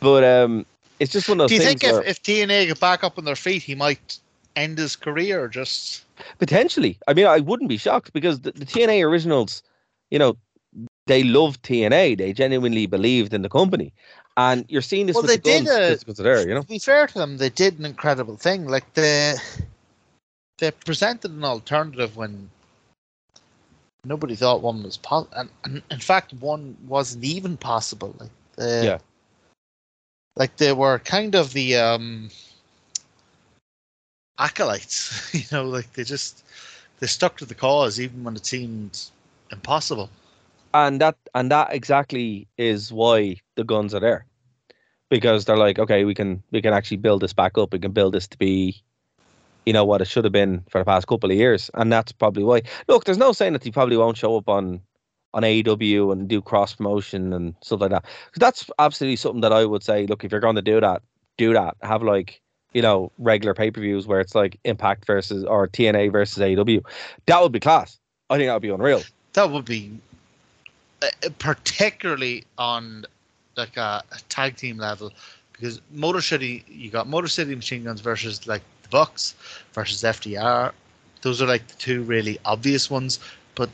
but um, it's just one of those Do you think if, if TNA get back up on their feet, he might end his career? Just potentially. I mean, I wouldn't be shocked because the, the TNA originals, you know, they loved TNA. They genuinely believed in the company, and you're seeing this Well, they the did, they're there. You know, to be fair to them, they did an incredible thing. Like they they presented an alternative when nobody thought one was possible, and, and in fact, one wasn't even possible. Like they, Yeah. like they were kind of the um acolytes, you know, like they just they stuck to the cause even when it seemed impossible. and that and that exactly is why the guns are there because they're like okay we can we can actually build this back up we can build this to be you know what it should have been for the past couple of years and that's probably why. Look there's no saying that he probably won't show up on on AEW and do cross promotion and stuff like that 'Cause that's absolutely something that I would say look if you're going to do that do that. Have like you know regular pay-per-views where it's like Impact versus or TNA versus AEW that would be class. I think that would be unreal. That would be uh, particularly on like a, a tag team level because Motor City, you got Motor City Machine Guns versus like Bucks versus FTR. Those are like the two really obvious ones. But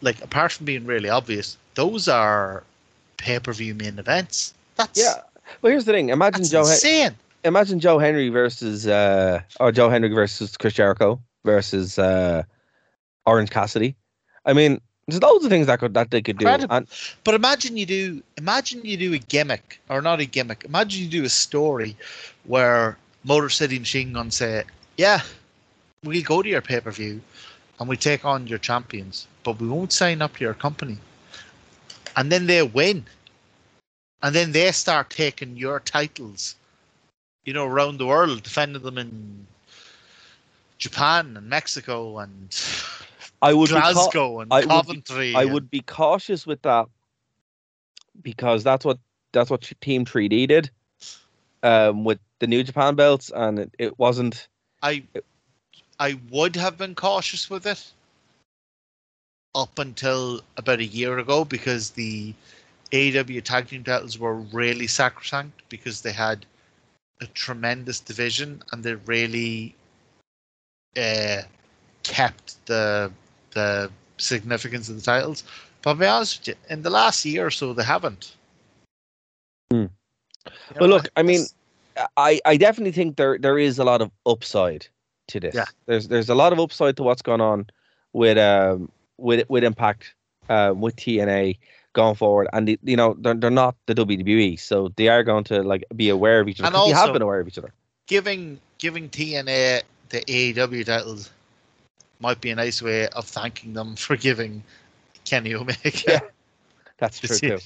like apart from being really obvious, those are pay per view main events. That's yeah well here's the thing imagine Joe Hen- imagine Joe Hendry versus uh or Joe Hendry versus Chris Jericho versus uh Orange Cassidy. I mean, there's loads of things that could that they could do. And But imagine you do imagine you do a gimmick or not a gimmick. Imagine you do a story where Motor City Machine Gun say, "Yeah, we'll go to your pay per view and we take on your champions, but we won't sign up to your company." And then they win, and then they start taking your titles, you know, around the world, defending them in Japan and Mexico and I would Glasgow and I would be- Coventry. I and- would be cautious with that because that's what that's what Team 3D did um with the New Japan belts and it, it wasn't I I would have been cautious with it up until about a year ago because the AEW tag team titles were really sacrosanct because they had a tremendous division and they really uh, kept the the significance of the titles. But I'll be honest with you, in the last year or so, they haven't. Hmm. Know, look, I mean, I, I definitely think there there is a lot of upside to this. Yeah. There's there's a lot of upside to what's going on with um with with Impact uh, with TNA going forward, and the, you know they're they're not the WWE, so they are going to like be aware of each other. And 'cause they have been aware of each other. giving giving TNA the AEW titles might be a nice way of thanking them for giving Kenny Omega Yeah, That's true too.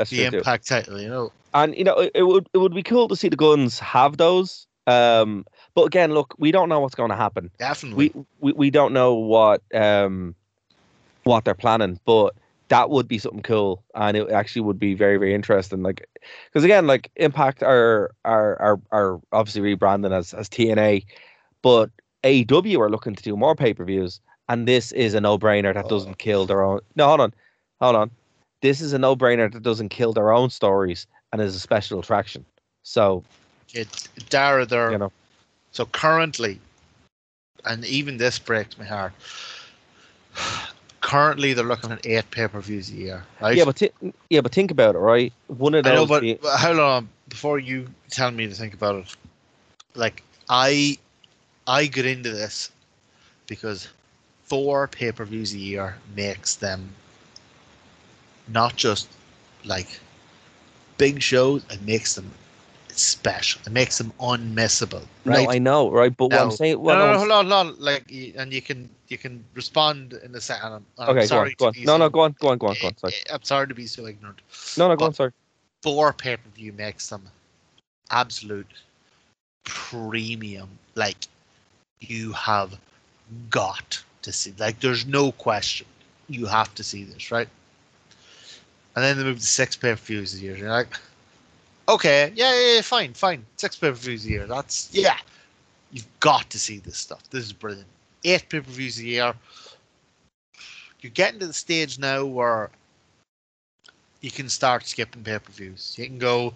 That's too. Impact title. You know, and you know it, it would it would be cool to see the guns have those um but again look we don't know what's going to happen definitely. we, we we don't know what um what they're planning but that would be something cool, and it actually would be very very interesting. Like, because again, like Impact are are are are obviously rebranding as as TNA, but AEW are looking to do more pay per views, and this is a no brainer that doesn't kill their own. No, hold on, hold on. This is a no brainer that doesn't kill their own stories and is a special attraction. So it's Dara, they're you know, so currently, and even this breaks my heart. Currently, they're looking at eight pay per views a year, right? yeah, but thi- yeah, but think about it, right? One of I those. know, but be- how long before you tell me to think about it? Like I, I get into this because four pay per views a year makes them not just like big shows. It makes them special. It makes them unmissable. Right? No, I know, right? But what I'm No. saying, no, no, no, hold on, hold on. Like, and you can you can respond in a second. I'm, I'm Okay, go on, sorry go on. be No, no, go on, go on, go on, go on. Sorry. Eh, eh, I'm sorry to be so ignorant. No, no, go but- on. Sorry. Four pay per view makes them absolute premium. Like, you have got to see. Like, there's no question. You have to see this, right? And then they move to six pay per views a year. You're like, okay, yeah, yeah, yeah, fine, fine. Six pay per views a year. That's yeah. You've got to see this stuff. This is brilliant. Eight pay per views a year. You're getting to the stage now where you can start skipping pay per views. You can go,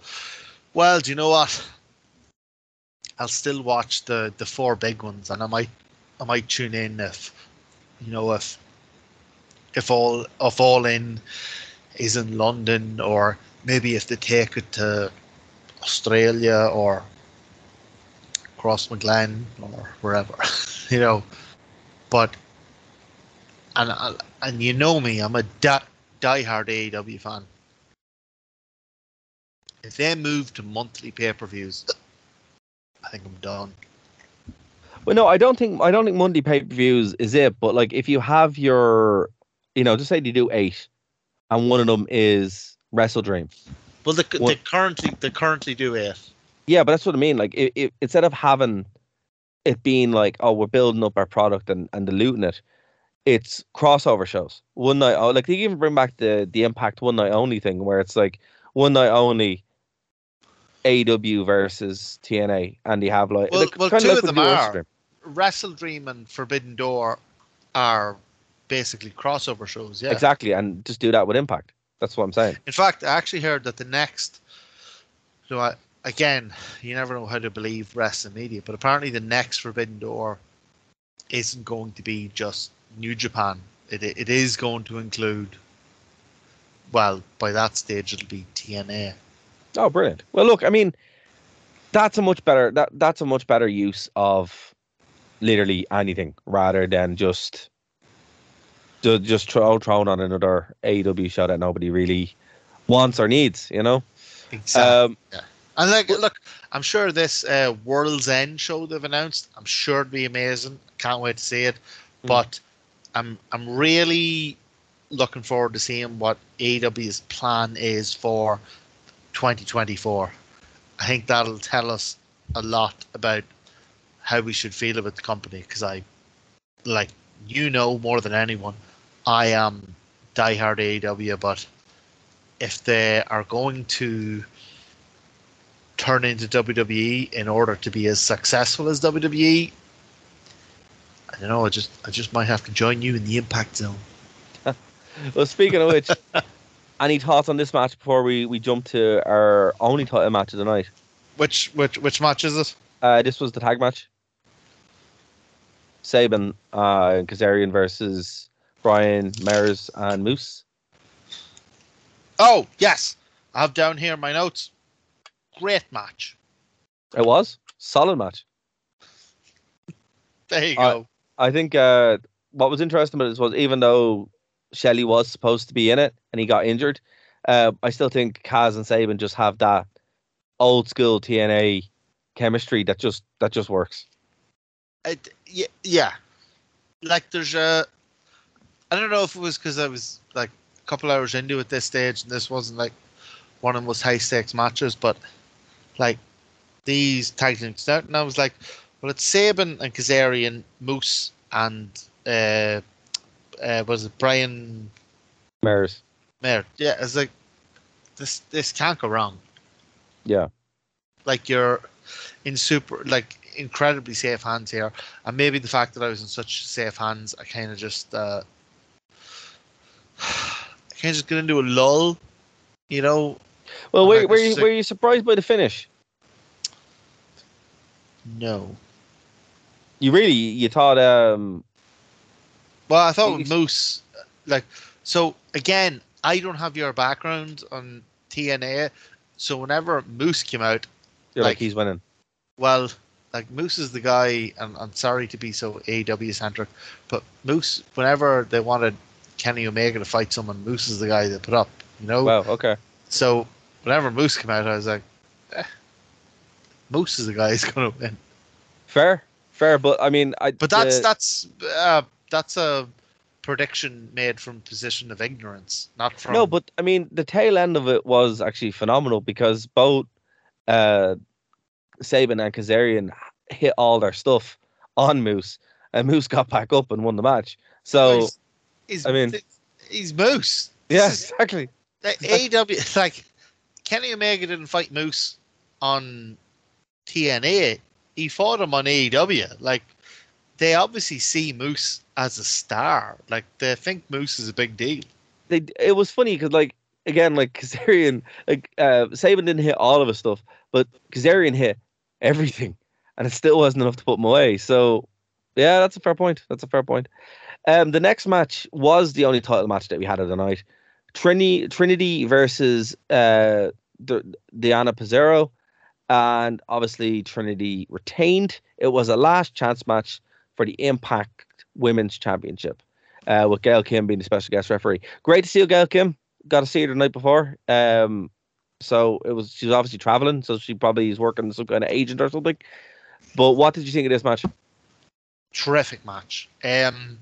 well, do you know what? I'll still watch the the four big ones, and I might I might tune in if you know if if all if all in is in London, or maybe if they take it to Australia or Crossmaglen or wherever, you know. But and I- and you know me, I'm a die, diehard AEW fan. If they move to monthly pay per views, I think I'm done. Well, no, I don't think I don't think monthly pay per views is it. But like, if you have your, you know, just say you do eight, and one of them is WrestleDream. Well, they, they What- currently they currently do it. Yeah, but that's what I mean. Like, it, it, instead of having it being like, oh, we're building up our product and, and diluting it, it's crossover shows. One night, oh, like they even bring back the the Impact one night only thing, where it's like one night only. AW versus TNA, and you have like Well, like, well, two like of them they are. WrestleDream and Forbidden Door are basically crossover shows. Yeah, Exactly, and just do that with Impact. That's what I'm saying. In fact, I actually heard that the next, so I, again, you never know how to believe wrestling media, but apparently the next Forbidden Door isn't going to be just New Japan. It it is going to include. Well, by that stage, it'll be TNA. Oh, brilliant. Well, look, I mean, that's a much better that that's a much better use of literally anything rather than just ju- just throw thrown on another AEW show that nobody really wants or needs. You know. Exactly. Um, And like, look, I'm sure this uh, World's End show they've announced. I'm sure it'll be amazing. Can't wait to see it. Mm. But I'm I'm really looking forward to seeing what AW's plan is for 2024. I think that'll tell us a lot about how we should feel about the company. Because I, like, you know more than anyone, I am diehard AEW, but if they are going to turn into WWE in order to be as successful as WWE, I don't know. I just I just might have to join you in the Impact Zone. well, speaking of which, any thoughts on this match before we we jump to our only title match of the night? Which which which match is it? Uh, this was the tag match. Sabin, uh, Kazarian versus Brian, Myers, and Moose. Oh yes, I have down here my notes. Great match. It was solid match. There you go. I think uh, what was interesting about this was even though Shelley was supposed to be in it and he got injured, uh, I still think Kaz and Sabin just have that old school TNA chemistry that just that just works. It, yeah, yeah. Like there's a. I don't know if it was because I was like a couple hours into it at this stage, and this wasn't like one of the most high stakes matches, but like these tag teams out, and I was like, well, it's Sabin and Kazarian, Moose, and uh, uh, was it Brian Myers. Mayor, yeah, it's like this. This can't go wrong. Yeah. Like you're in super, like incredibly safe hands here, and maybe the fact that I was in such safe hands, I kind of just, uh, I of just get into a lull. You know, Well, were, were, you, were you surprised by the finish? no. You really you thought um Well, I thought with Moose, like, so again, I don't have your background on TNA, so whenever Moose came out, you're like, Like- he's winning. well, like Moose is the guy, and I'm sorry to be so AW centric, but Moose, whenever they wanted Kenny Omega to fight someone, Moose is the guy they put up, you know? Wow, okay. So whenever Moose came out, I was like, eh, Moose is the guy who's going to win. Fair. Fair, but I mean I But that's the- that's uh, that's a prediction made from position of ignorance, not from No, but I mean the tail end of it was actually phenomenal because both uh Sabin and Kazarian hit all their stuff on Moose and Moose got back up and won the match. So he's, he's, I mean- he's Moose. yeah, is- exactly. like, AEW like Kenny Omega didn't fight Moose on TNA. He fought him on AEW. Like they obviously see Moose as a star. Like they think Moose is a big deal. They it was funny because like again like Kazarian like uh Sabin didn't hit all of his stuff, but Kazarian hit everything and it still wasn't enough to put him away. So yeah, that's a fair point. That's a fair point. Um, the next match was the only title match that we had of the night. Trinity Trinity versus uh Diana Pizarro, and obviously Trinity retained. It was a last chance match for the Impact Women's Championship, uh, with Gail Kim being the special guest referee. Great to see you, Gail Kim. Got to see her the night before. Um, so it was she was obviously traveling, so she probably is working some kind of agent or something. But what did you think of this match? Terrific match. Um,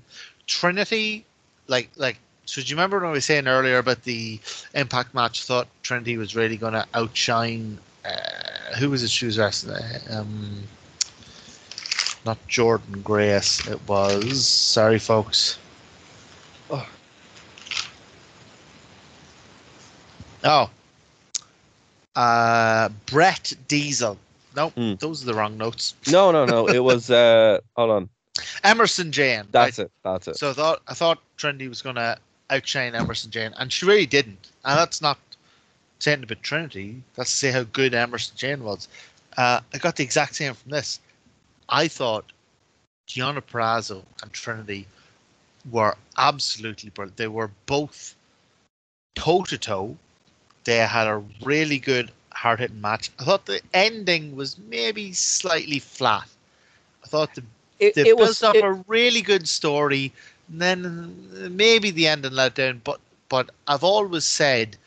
Trinity, like like. So do you remember when I was saying earlier about the Impact match? Thought Trinity was really going to outshine. Uh, who was it? She was wrestling. Um, not Jordynne Grace. It was. Sorry, folks. Oh. Oh. Uh, Brett Diesel. No, Hmm. those are the wrong notes. No, no, no. It was uh hold on. Emersyn Jayne. That's it. That's it. So I thought I thought Trinity was going to outshine Emersyn Jayne, and she really didn't. And that's not saying about Trinity. That's to say how good Emersyn Jayne was. Uh, I got the exact same from this. I thought Gianna Perazzo and Trinity were absolutely brilliant. They were both toe to toe. They had a really good hard hitting match. I thought the ending was maybe slightly flat. I thought the it, they it built was up it- a really good story, and then maybe the ending let down. But but I've always said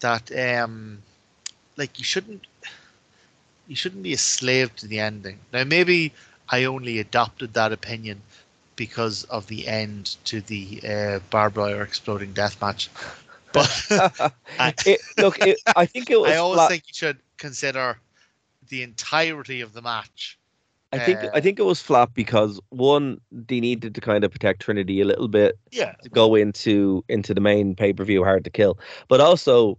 that um, like you shouldn't you shouldn't be a slave to the ending. Now maybe I only adopted that opinion because of the end to the uh, barbed wire exploding death match. But I, it, look, it, I think it was. I always flat- think you should consider the entirety of the match. I think uh, I think it was flat because one, they needed to kind of protect Trinity a little bit Yeah, to go into into the main pay per view hard to kill, but also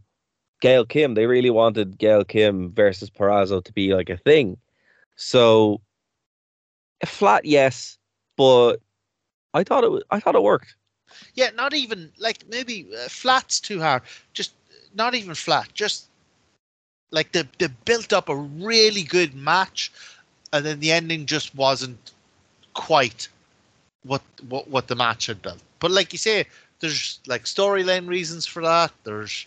Gail Kim. They really wanted Gail Kim versus Perazzo to be like a thing. So flat, yes, but I thought it was, I thought it worked. Yeah, not even like maybe uh, flat's too hard. Just not even flat. Just like they they built up a really good match, and then the ending just wasn't quite what what what the match had built. But like you say, there's like storyline reasons for that. There's,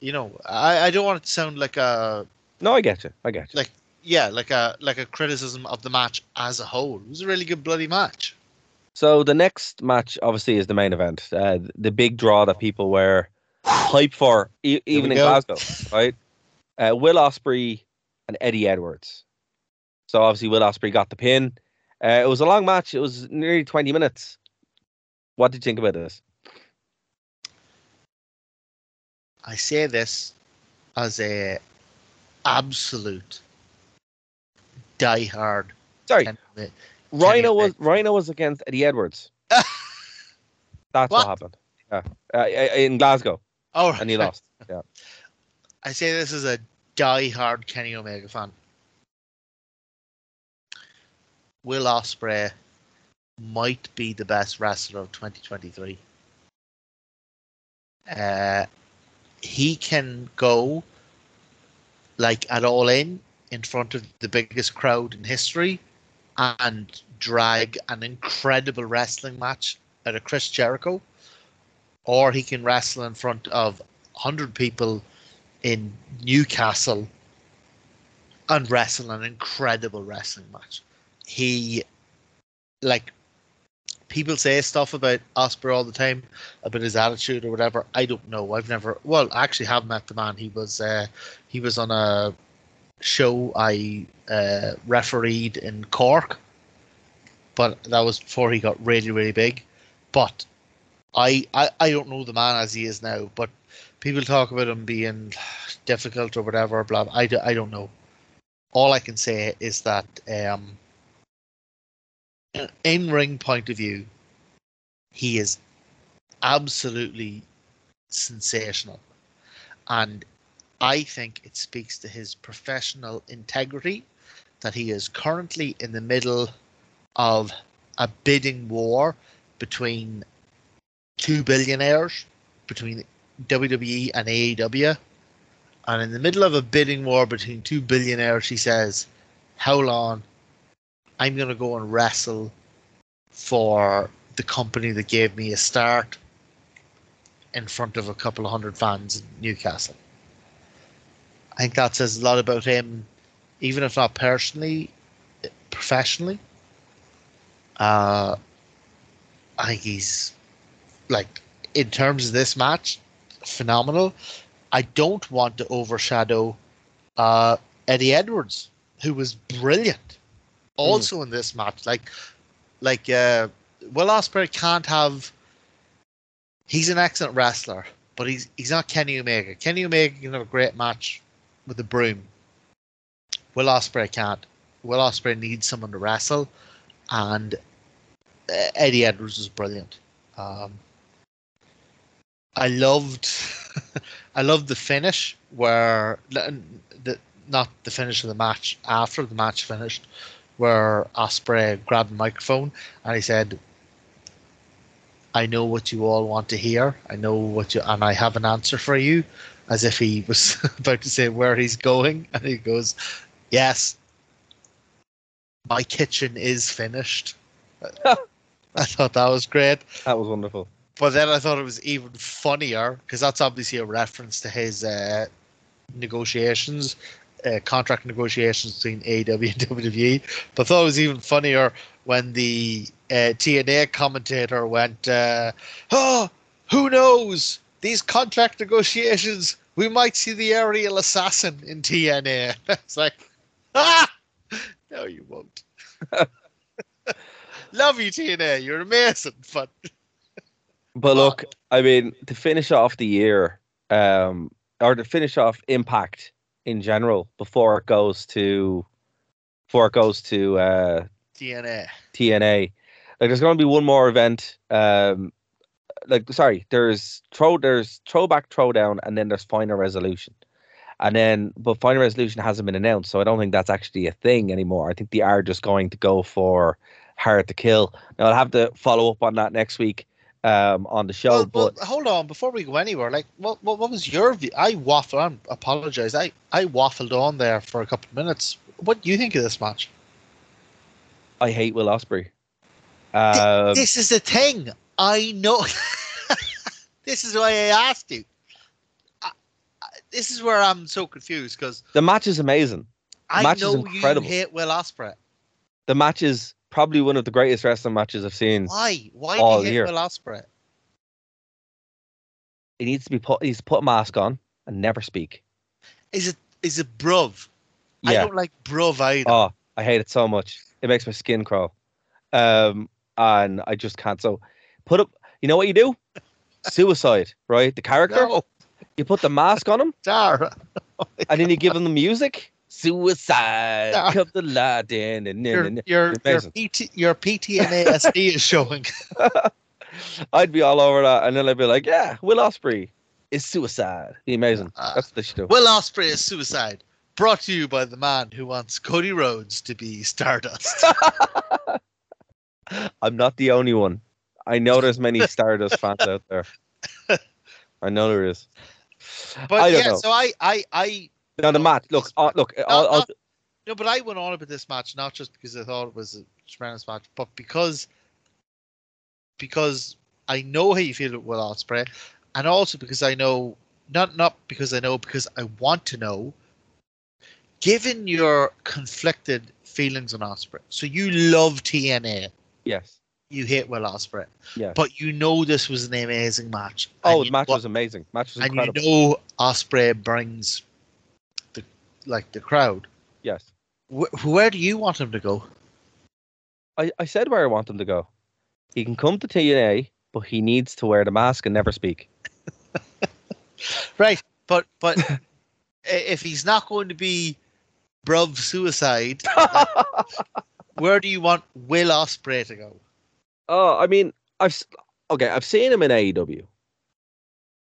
you know, I I don't want it to sound like a No, I get you. I get you. like yeah like a like a criticism of the match as a whole. It was a really good bloody match. So the next match, obviously, is the main event, uh, the big draw that people were hyped for, e- even in go. Glasgow, right? Uh, Will Ospreay and Eddie Edwards. So obviously, Will Ospreay got the pin. Uh, it was a long match. It was nearly twenty minutes. What did you think about this? I say this as a absolute diehard. Sorry, Kenny- Rhino was Rhino was against Eddie Edwards. That's what, What? happened. uh, in Glasgow, Oh, and he lost. Yeah. I say this is a die-hard Kenny Omega fan. Will Ospreay might be the best wrestler of 2023. Uh, he can go like at all in in front of the biggest crowd in history and drag an incredible wrestling match at a Chris Jericho, or he can wrestle in front of 100 people in Newcastle and wrestle an incredible wrestling match. He, like, people say stuff about Ospreay all the time about his attitude or whatever. I don't know. I've never, well, I actually have met the man. He was, uh, he was on a show I uh, refereed in Cork, but that was before he got really, really big. But I, I, I don't know the man as he is now, but people talk about him being difficult or whatever. Blah. blah. I, I don't know. All I can say is that um, in ring point of view, he is absolutely sensational, and I think it speaks to his professional integrity that he is currently in the middle of a bidding war between two billionaires, between WWE and AEW. And in the middle of a bidding war between two billionaires, he says, How long? I'm going to go and wrestle for the company that gave me a start in front of a couple of hundred fans in Newcastle. I think that says a lot about him, even if not personally, professionally. Uh, I think he's like in terms of this match, phenomenal. I don't want to overshadow uh, Eddie Edwards, who was brilliant, also in this match. Like, like uh, Will Ospreay can't have. He's an excellent wrestler, but he's he's not Kenny Omega. Kenny Omega can have a great match with the broom. Will Ospreay can't. Will Ospreay needs someone to wrestle, and uh, Eddie Edwards was brilliant. Um, I loved, I loved the finish where the not the finish of the match after the match finished, where Ospreay grabbed the microphone and he said, "I know what you all want to hear. I know what you, and I have an answer for you." As if he was about to say where he's going, and he goes, "Yes, my kitchen is finished." I thought that was great. That was wonderful. But then I thought it was even funnier because that's obviously a reference to his uh, negotiations, uh, contract negotiations between AW and WWE. But I thought it was even funnier when the uh, TNA commentator went, uh, "Oh, who knows? These contract negotiations, we might see the aerial assassin in TNA." it's like, ah, no, you won't. Love you, TNA. You're amazing, but But look, I mean, to finish off the year, um, or to finish off Impact in general before it goes to, before it goes to uh, TNA. TNA, like there's going to be one more event. Um, like sorry, there's throw, there's throwback, throwdown, and then there's final resolution, and then but final resolution hasn't been announced, so I don't think that's actually a thing anymore. I think they are just going to go for hard to kill. Now I'll have to follow up on that next week um, on the show. Well, but well, hold on, before we go anywhere, like, what, what, what was your view? I waffled. I apologize. I, I waffled on there for a couple of minutes. What do you think of this match? I hate Will Ospreay. Um, this is the thing. I know. this is why I asked you. I, I, this is where I'm so confused because the match is amazing. I match is know you hate Will Ospreay. The match is probably one of the greatest wrestling matches I've seen. Why? Why All you hate year. Will Ospreay? He needs to be put. He's put a mask on and never speak. Is it is it bruv? I don't like bruv either. Oh, I hate it so much. It makes my skin crawl. Um, and I just can't. So, put up. You know what you do? Suicide, right? The character. no, You put the mask on him, Dara. and then you give him the music. Suicide. Yeah. Come the light and Your then your your. PT, your PTNASD is showing. I'd be all over that, and then I'd be like, "Yeah, Will Ospreay is suicide. Be amazing. Uh, That's what they should do." Will Ospreay is suicide. Brought to you by the man who wants Cody Rhodes to be Stardust. I'm not the only one. I know there's many Stardust fans out there. I know there is. But yeah, know. so I, I, I, Now the match. Look, uh, look. I'll, I'll, not- no, but I went on about this match not just because I thought it was a tremendous match, but because, because I know how you feel with Ospreay, and also because I know not not because I know because I want to know. Given your conflicted feelings on Ospreay, so you love TNA, yes. you hate Will Ospreay, Yeah. but you know this was an amazing match. Oh, the match wa- was amazing. Match was and incredible. you know Ospreay brings like the crowd. yes. Wh- where do you want him to go? I, I said where I want him to go. He can come to TNA, but he needs to wear the mask and never speak. Right, but but if he's not going to be Bruv Suicide, where do you want Will Ospreay to go? Oh, I mean, I've okay, I've seen him in AEW.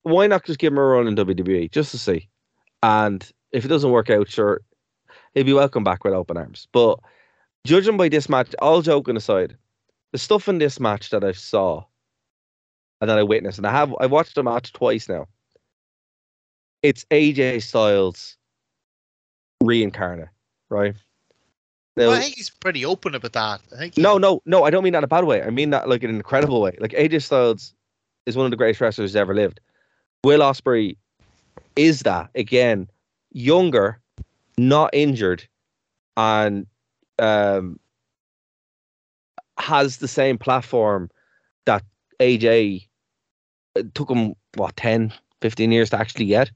Why not just give him a run in WWE just to see? And if it doesn't work out, sure, he'll be welcome back with open arms. But judging by this match, all joking aside, the stuff in this match that I saw and that I witnessed, and I have I watched the match twice now. It's AJ Styles reincarnate, right? Now- Well, I think he's pretty open about that. I think no, no, no. I don't mean that in a bad way. I mean that like in an incredible way. Like AJ Styles is one of the greatest wrestlers who's ever lived. Will Ospreay is that again, younger, not injured, and um, has the same platform that AJ it took him what 10, 15 years to actually get.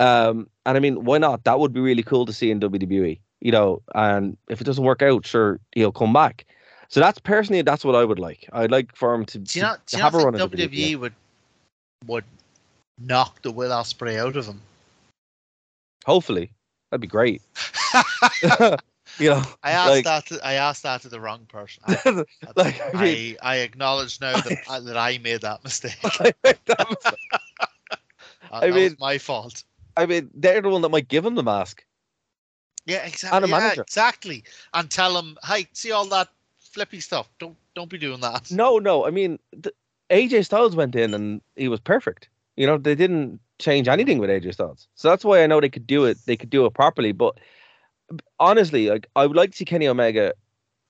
Um, and I mean, why not? That would be really cool to see in WWE. You know, and if it doesn't work out, sure, he'll come back. So that's personally, that's what I would like. I'd like for him to, Do you not, to do you have a run in WWE would would knock the Will Ospreay out of him? Hopefully, that'd be great. you know, I asked like, that. To, I asked that to the wrong person. I, like I mean, I, I acknowledge now that I, that I made that mistake. I that was- I that was mean- my fault. I mean, they're the one that might give him the mask. Yeah, exactly. And a yeah, exactly. And tell him, hey, see all that flippy stuff. Don't don't be doing that. No, no. I mean, the, AJ Styles went in and he was perfect. You know, they didn't change anything with AJ Styles, so that's why I know they could do it. They could do it properly. But honestly, like I would like to see Kenny Omega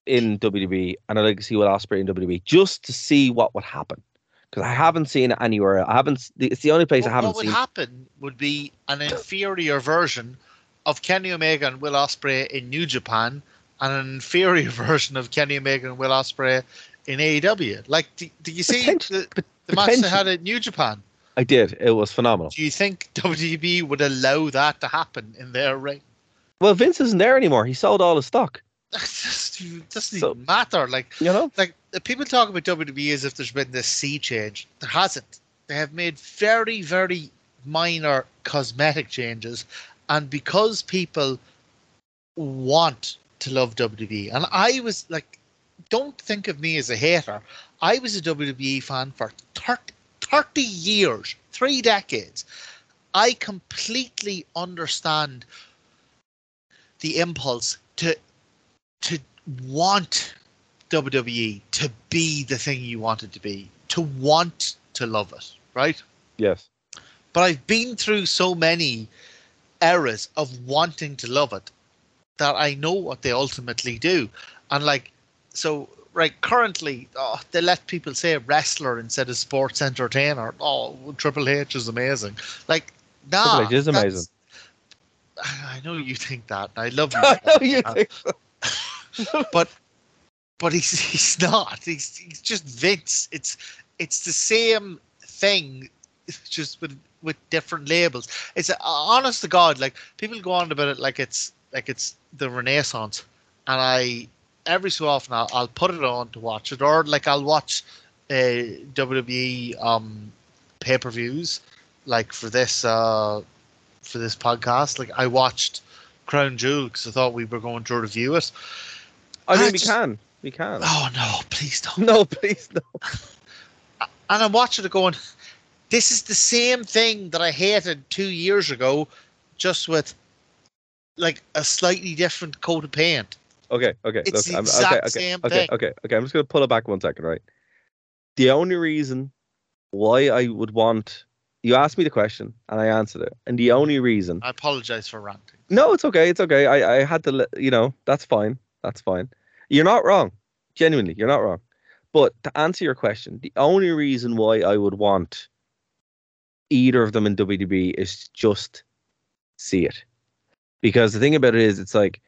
in WWE, and I'd like to see Will Ospreay in WWE just to see what would happen. Because I haven't seen it anywhere. I haven't. It's the only place I haven't seen. what would seen. happen would be an inferior version of Kenny Omega and Will Ospreay in New Japan, and an inferior version of Kenny Omega and Will Ospreay in AEW. Like, do, do you see the, the match they had at New Japan? I did. It was phenomenal. Do you think WWE would allow that to happen in their ring? Well, Vince isn't there anymore. He sold all his stock. That just doesn't So- even matter. Like, You know. like the people talk about WWE as if there's been this sea change. There hasn't. They have made very, very minor cosmetic changes, and because people want to love WWE, and I was like, don't think of me as a hater. I was a WWE fan for 30, 30 years, three decades. I completely understand the impulse to to want WWE to be the thing you want it to be, to want to love it, right? Yes. But I've been through so many eras of wanting to love it that I know what they ultimately do. And like, so right currently, oh, they let people say wrestler instead of sports entertainer. Oh, Triple H is amazing. Like, nah, Triple H is amazing. I know you think that. I love you. I know you Uh, think so. but but he's he's not. He's he's just Vince. It's it's the same thing, just with with different labels. It's honest to God, like people go on about it like it's like it's the Renaissance, and I every so often I'll, I'll put it on to watch it, or like I'll watch uh, WWE um pay per views, like for this uh for this podcast. Like I watched Crown Jewel because I thought we were going to review it. I mean, I we can. We can. Oh no, please don't. No, please no. And I'm watching it going, this is the same thing that I hated two years ago, just with like a slightly different coat of paint. Okay, okay. It's the I'm- exact okay, okay, same okay, thing. Okay, okay. I'm just gonna pull it back one second, right? The only reason why I would want you asked me the question and I answered it, and the only reason I apologize for ranting. no, it's okay, it's okay. I I had to, let you know, that's fine, that's fine. You're not wrong, genuinely, you're not wrong. But to answer your question, the only reason why I would want either of them in WWE is just see it, because the thing about it is, it's like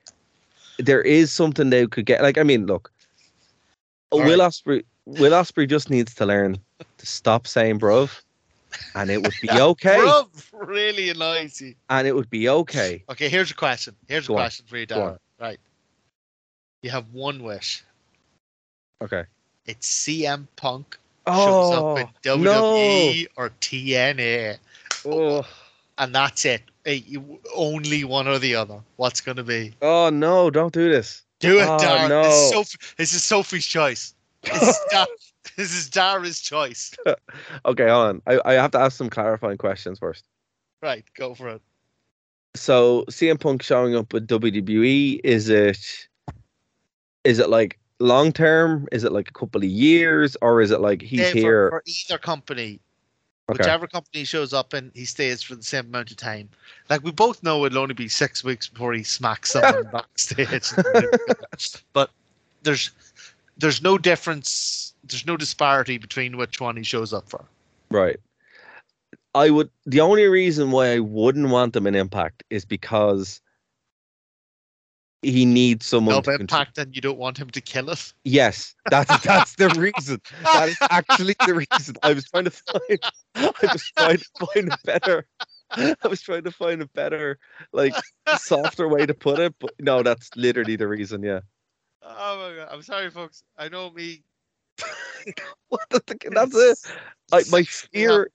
there is something they could get. Like, I mean, look, All Will right. Ospreay, Will Ospreay just needs to learn to stop saying "bruv," and it would be okay. Bruv really annoys you. And it would be okay. Okay, here's a question. Here's Go a on. question for you, Dara. Right. You have one wish. Okay. It's CM Punk shows up oh, in WWE or TNA, Oh, and that's it. Eh, you, only one or the other. What's going to be? oh no! Don't do this. Do it, ah, Oh, Dara. no. This, is Sophie, this is Sophie's choice. This is, Dar- this is Dara's choice. Okay, hold on. I, I have to ask some clarifying questions first. Right, go for it. So CM Punk showing up with WWE, is it is it like long term? Is it like a couple of years, or is it like he's Yeah, for- here? for either company. Okay. Whichever company he shows up in, he stays for the same amount of time. Like we both know it'll only be six weeks before he smacks someone backstage. but there's there's no difference. There's no disparity between which one he shows up for. Right. I would. The only reason why I wouldn't want them in Impact is because he needs someone No to impact, and you don't want him to kill us Yes, that's that's the reason. That is actually the reason. I was trying to find. I was trying to find a better. I was trying to find a better, like, softer way to put it. But no, that's literally the reason. Yeah. Oh my god! I'm sorry, folks. I know me. What the, that's it. I, my fear.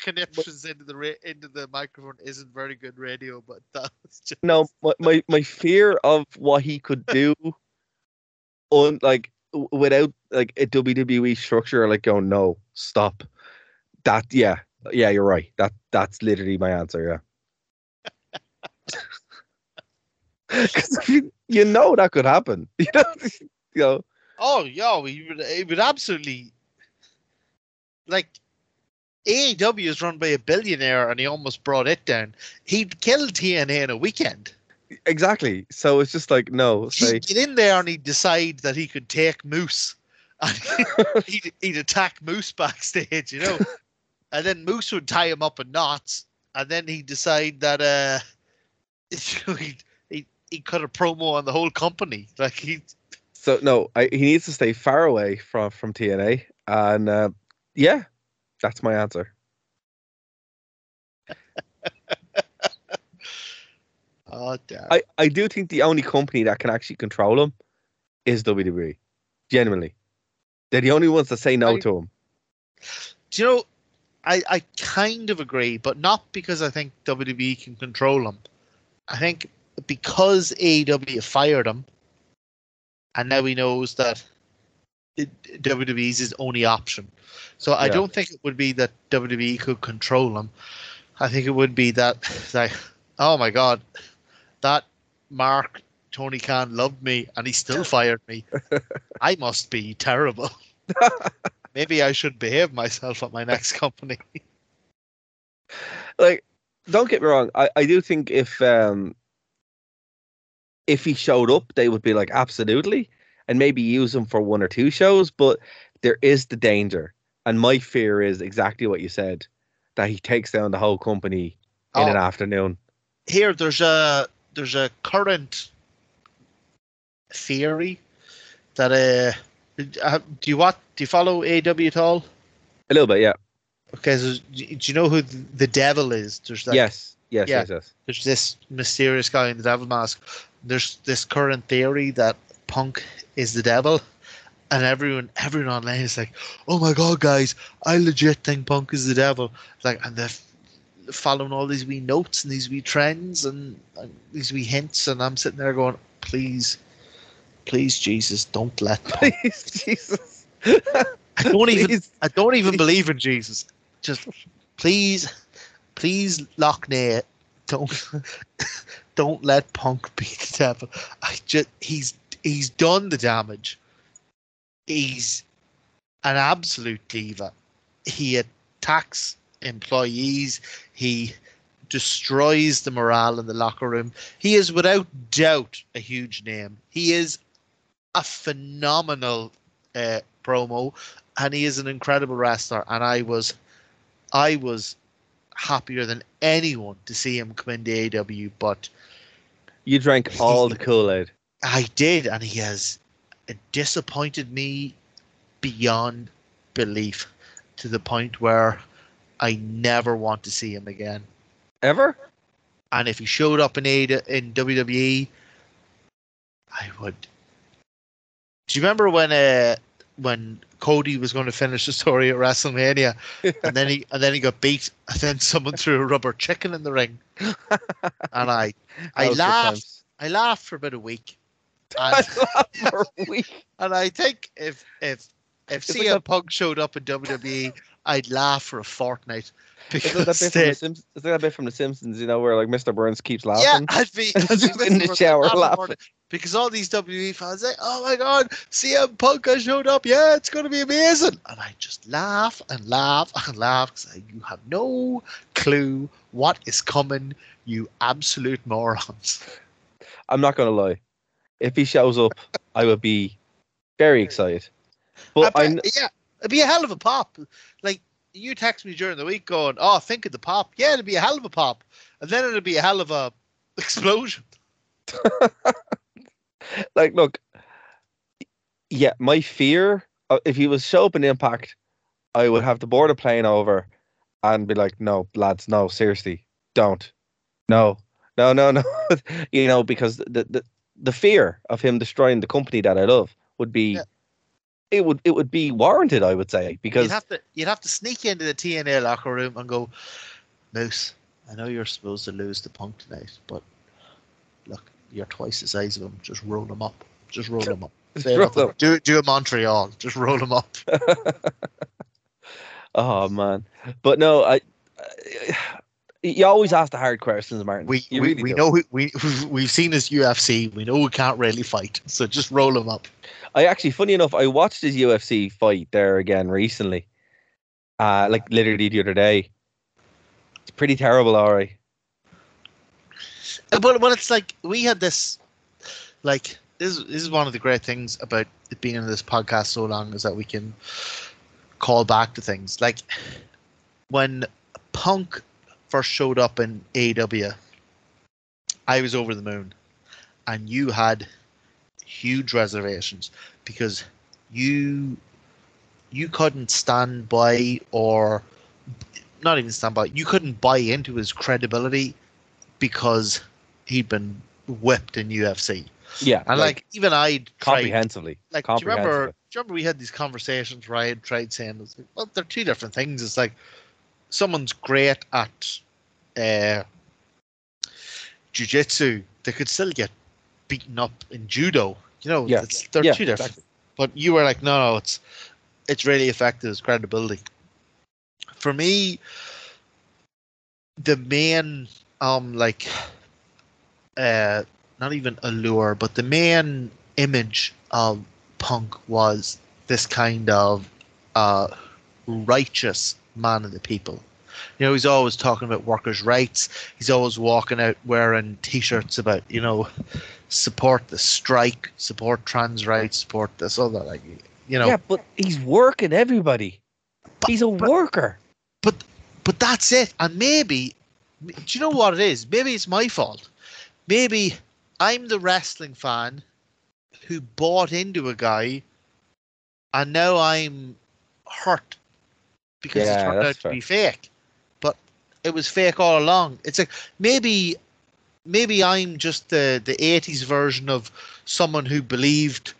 Connections into the ra- into the microphone isn't very good radio, but that was just No, my, my my fear of what he could do, on like without like a WWE structure, like going no, stop. That yeah, yeah, you're right. That that's literally my answer. Yeah. Because you, you know that could happen. You know, you know. Oh, yo, he would, he would absolutely like AEW is run by a billionaire, and he almost brought it down. He'd kill TNA in a weekend. Exactly. So it's just like no. Say He'd get in there and he'd decide that he could take Moose, and he'd, he'd attack Moose backstage, you know, and then Moose would tie him up in knots, and then he'd decide that uh, he'd, he'd, he'd cut a promo on the whole company, like he. so. No, I, he needs to stay far away from from TNA, and uh, yeah, that's my answer. Oh, damn. I, I do think the only company that can actually control him is WWE. Genuinely. They're the only ones that say no I- to him. Do you know? I I kind of agree, but not because I think WWE can control him. I think because AEW fired him, and now he knows that it- WWE is his only option. So I Yeah. don't think it would be that WWE could control him. I think it would be that like, oh my god, that Mark Tony Khan loved me and he still fired me. I must be terrible. Maybe I should behave myself at my next company. Like, don't get me wrong. I, I do think if um if he showed up, they would be like absolutely, and maybe use them for one or two shows. But there is the danger, and my fear is exactly what you said, that he takes down the whole company in an Oh. afternoon. Here, there's a there's a current theory that uh, uh, do you what do you follow AEW at all? A little bit, yeah. Okay, so do you know who the devil is? There's like, yes, yes, yeah. yes, yes. there's this mysterious guy in the devil mask. There's this current theory that Punk is the devil, and everyone everyone online is like, "Oh my god, guys, I legit think Punk is the devil." Like, and they're following all these wee notes and these wee trends and, and these wee hints, and I'm sitting there going, "Please, please, Jesus, don't let Punk." Please, Jesus. I don't even Please. I don't even believe in Jesus. Just please, please, Lockney, don't don't let Punk beat the devil. I just he's he's done the damage. He's an absolute diva. He attacks employees. He destroys the morale in the locker room. He is without doubt a huge name. He is a phenomenal uh, promo, and he is an incredible wrestler. And I was, I was happier than anyone to see him come into AEW, but You drank all the Kool Aid. I did, and he has disappointed me beyond belief to the point where I never want to see him again. Ever? And if he showed up in A in WWE, I would. Do you remember when uh when Cody was going to finish the story at WrestleMania, and then he and then he got beat, and then someone threw a rubber chicken in the ring, and I I That was good laughed. I laughed for about a week, I for a week. and I think if if if It's CM like a- Punk showed up in WWE, I'd laugh for a fortnight Is it that because bit from the Simpsons? Is it that bit from the Simpsons? You know where like Mr. Burns keeps laughing. Yeah, laughing. I'd be in the shower laughing. because all these WWE fans say, "Oh my God, CM Punk has showed up! Yeah, it's going to be amazing!" And I just laugh and laugh and laugh because you have no clue what is coming, you absolute morons. I'm not gonna lie. If he shows up, I would be very excited. But I I, bet- yeah, it'd be a hell of a pop. Like you text me during the week going, "Oh, think of the pop." Yeah, it'd be a hell of a pop, and then it'd be a hell of a explosion. like look. Yeah, my fear uh, if he was show up in Impact, I would have to board a plane over and be like, "No, lads, no, seriously, don't, no, no, no, no," you know, because the the the fear of him destroying the company that I love would be. Yeah. It would it would be warranted, I would say, because you'd have to you'd have to sneak into the TNA locker room and go, Moose. I know you're supposed to lose the punk tonight, but look, you're twice the size of him. Just roll him up. Just roll him up. Roll. Do do a Montreal. Just roll him up. Oh man, but no, I. you always ask the hard questions, Martin. We You we, really we do. know we we we've seen his UFC. We know we can't really fight, so just roll him up. I actually, funny enough, I watched his UFC fight there again recently. Uh, like literally the other day. It's pretty terrible, alright. Uh, But but it's like we had this, like this. This is one of the great things about it being in this podcast so long is that we can call back to things. Like when Punk first showed up in AEW, I was over the moon, and you had huge reservations because you you couldn't stand by or not even stand by you couldn't buy into his credibility because he'd been whipped in UFC. Yeah, And like, even I'd tried comprehensively. like do you remember do you remember we had these conversations where I had tried saying like, well they're two different things. It's like someone's great at uh jiu-jitsu, they could still get beaten up in judo. You know, Yeah. it's, they're Yeah, two different. exactly. But you were like, no, no, it's it's really affected his credibility. For me, the main um like uh not even allure, but the main image of punk was this kind of uh righteous man of the people. You know, he's always talking about workers' rights. He's always walking out wearing T-shirts about, you know, support the strike, support trans rights, support this other. Like, you know, Yeah, but he's working everybody. He's a but- worker. but but that's it. And maybe, do you know what it is? Maybe it's my fault. Maybe I'm the wrestling fan who bought into a guy, and now I'm hurt because it turned out to fair. be fake. But it was fake all along. It's like maybe maybe I'm just the the '80s version of someone who believed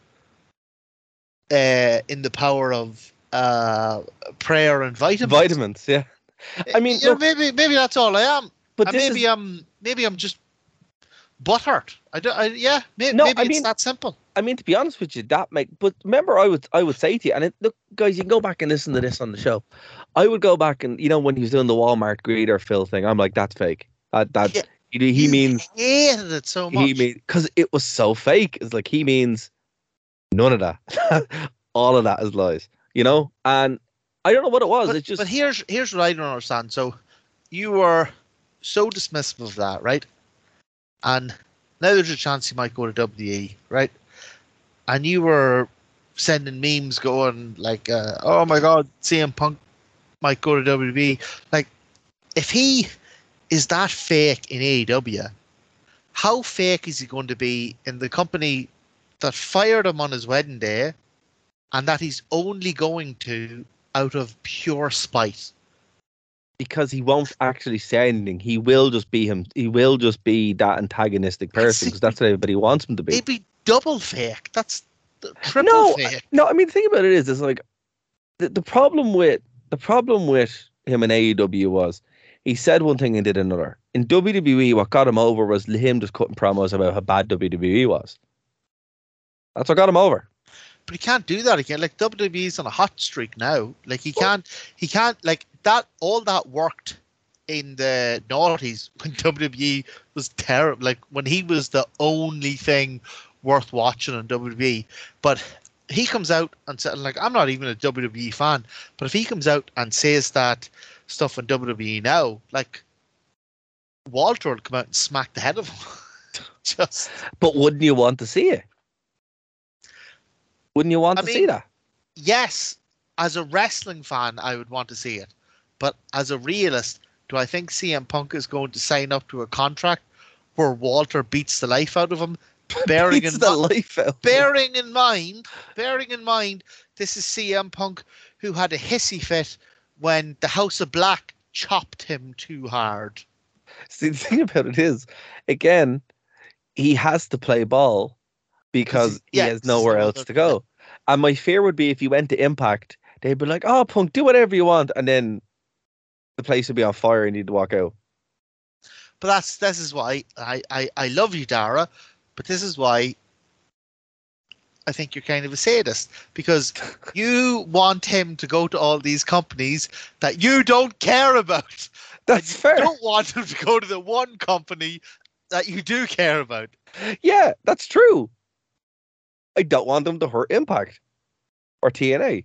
uh, in the power of uh, prayer and vitamins. Vitamins, yeah. I mean, You know, maybe maybe that's all I am. but maybe is, I'm maybe I'm just butthurt. I don't. I, yeah, may, No, maybe I it's mean- that simple. I mean, to be honest with you, that make. But remember, I would I would say to you, and it, look, guys, you can go back and listen to this on the show. I would go back and you know when he was doing the Walmart greeter Phil thing, I'm like, that's fake. That that Yeah, he, he means hated it so much. he mean because it was so fake. It's like he means none of that. All of that is lies, you know. And I don't know what it was. but, it's just but here's here's what I don't understand. So you were so dismissive of that, right? And now there's a chance he might go to WE, right? And you were sending memes going like, uh, "Oh my God, CM Punk might go to WWE." Like, if he is that fake in AEW, how fake is he going to be in the company that fired him on his wedding day, and that he's only going to out of pure spite? because he won't actually say anything. He will just be him. He will just be that antagonistic person because that's what everybody wants him to be. It'd be double fake. That's the triple No, fake. No, I mean the thing about it is, is like the, the problem with the problem with him in AEW was he said one thing and did another. In WWE, what got him over was him just cutting promos about how bad WWE was. That's what got him over. But he can't do that again. Like WWE's on a hot streak now. Like he can't. He can't. Like that. All that worked in the noughties when WWE was terrible. Like when he was the only thing worth watching on WWE. But he comes out and said, like, I'm not even a WWE fan. But if he comes out and says that stuff on WWE now, like Walter will come out and smack the head of him. Just But wouldn't you want to see it? Wouldn't you want I to mean, see that? yes, as a wrestling fan, I would want to see it. But as a realist, do I think CM Punk is going to sign up to a contract where Walter beats the life out of him? Bearing in, the life out. bearing in mind, bearing in mind, this is CM Punk who had a hissy fit when the House of Black chopped him too hard. See, the thing about it is, again, he has to play ball because he yeah, has nowhere else to go. And my fear would be if he went to Impact, they'd be like, "Oh, Punk, do whatever you want," and then the place would be on fire and he'd walk out. But that's this is why I, I, I love you, Dara, but this is why I think you're kind of a sadist because you want him to go to all these companies that you don't care about. That's You fair. don't want him to go to the one company that you do care about. Yeah, that's true. I don't want him to hurt Impact or TNA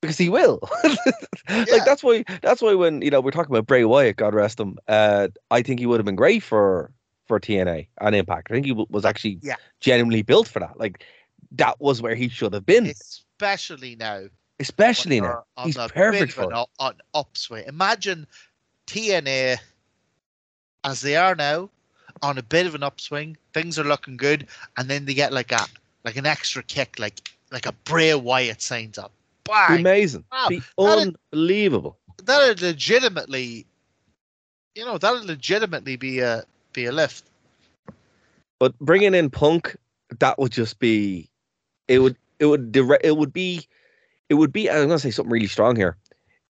because he will. Yeah. Like that's why. That's why when you know we're talking about Bray Wyatt, God rest him. Uh, I think he would have been great for for TNA and Impact. I think he w- was actually Yeah. genuinely built for that. Like that was where he should have been, Especially now. especially now. on He's perfect for an, an upswing. Imagine TNA as they are now on a bit of an upswing. Things are looking good, and then they get like a like an extra kick, like like a Bray Wyatt signs up. Bang! amazing. Wow, Be that unbelievable. That'd legitimately, you know, that'd legitimately be a be a lift. But bringing in Punk, that would just be, it would, it would, direct it would be, it would be. I'm gonna say something really strong here.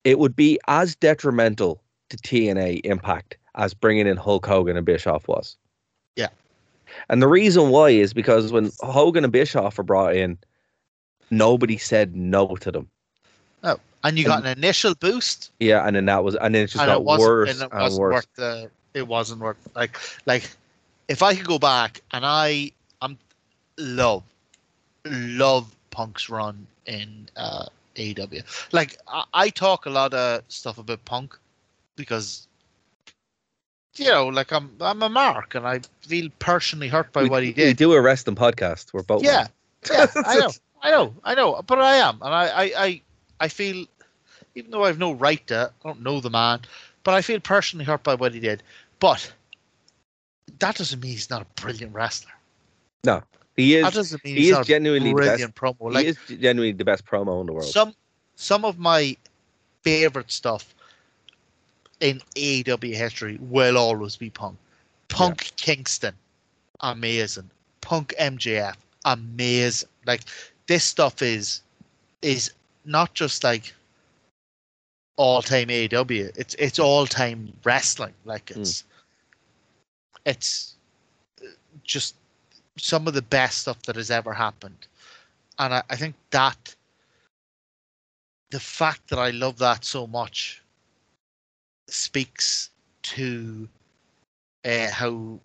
It would be as detrimental to TNA Impact as bringing in Hulk Hogan and Bischoff was. Yeah. And the reason why is because when Hogan and Bischoff were brought in, nobody said no to them. Oh, and you got an initial boost, Yeah, and then that was, and then it just and got it worse and it and worse. the. It wasn't worth like like if I could go back and I I'm love love Punk's run in uh, AEW. Like I, I talk a lot of stuff about Punk because you know, like I'm I'm a mark and I feel personally hurt by we, what he did. we do a wrestling podcast. We're both. Yeah, yeah, I know, I know, I know, but I am, and I, I, I, I feel, even though I've no right to, I don't know the man, but I feel personally hurt by what he did. But that doesn't mean he's not a brilliant wrestler. No, he That is. doesn't mean He is genuinely the best. brilliant promo. Like he is genuinely the best promo in the world. some, some of my favorite stuff in AEW history will always be Punk. Punk Kingston, amazing. Punk MJF, amazing. Like this stuff is is not just like all time AEW. It's it's all time wrestling. Like it's it's uh, just some of the best stuff that has ever happened. And I, I think that the fact that I love that so much speaks to uh, how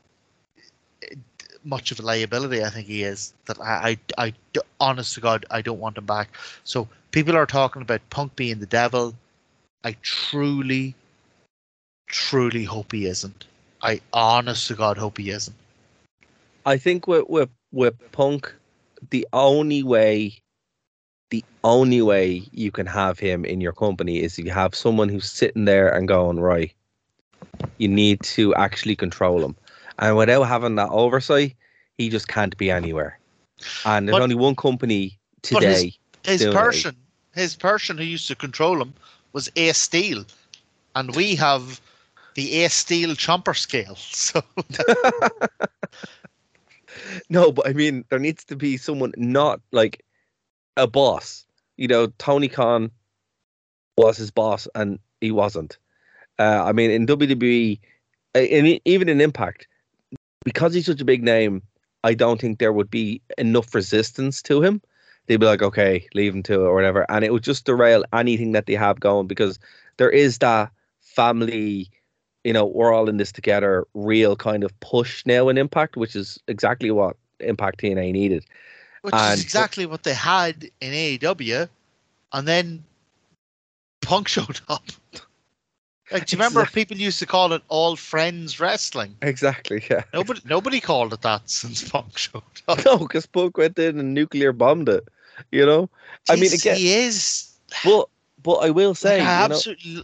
much of a liability I think he is. That I I honest to God, I don't want him back. So people are talking about Punk being the devil. I truly, truly hope he isn't. I honest to God hope he isn't. I think with with with Punk, the only way, the only way you can have him in your company is if you have someone who's sitting there and going right. You need to actually control him, and without having that oversight, he just can't be anywhere. And there's But- only one company his- today. His it. person, his person who used to control him was Ace Steel, and we have the Ace Steel chomper scale. So No, but I mean, there needs to be someone not like a boss. You know, Tony Khan was his boss, and he wasn't. Uh, I mean, in WWE, uh, in, even in Impact, because he's such a big name, I don't think there would be enough resistance to him. They'd be like, okay, leave them to it or whatever, and it would just derail anything that they have going because there is that family you know, we're all in this together, real kind of push now in Impact, which is exactly what Impact TNA needed. which And- is exactly what they had in AEW, and then Punk showed up. Like, do you remember Exact- people used to call it all friends wrestling? Exactly, yeah. Nobody, nobody called it that since Punk showed up. No, because Punk went in and nuclear bombed it, you know? I mean, again- he is. But but I will say, like, you know, absolutely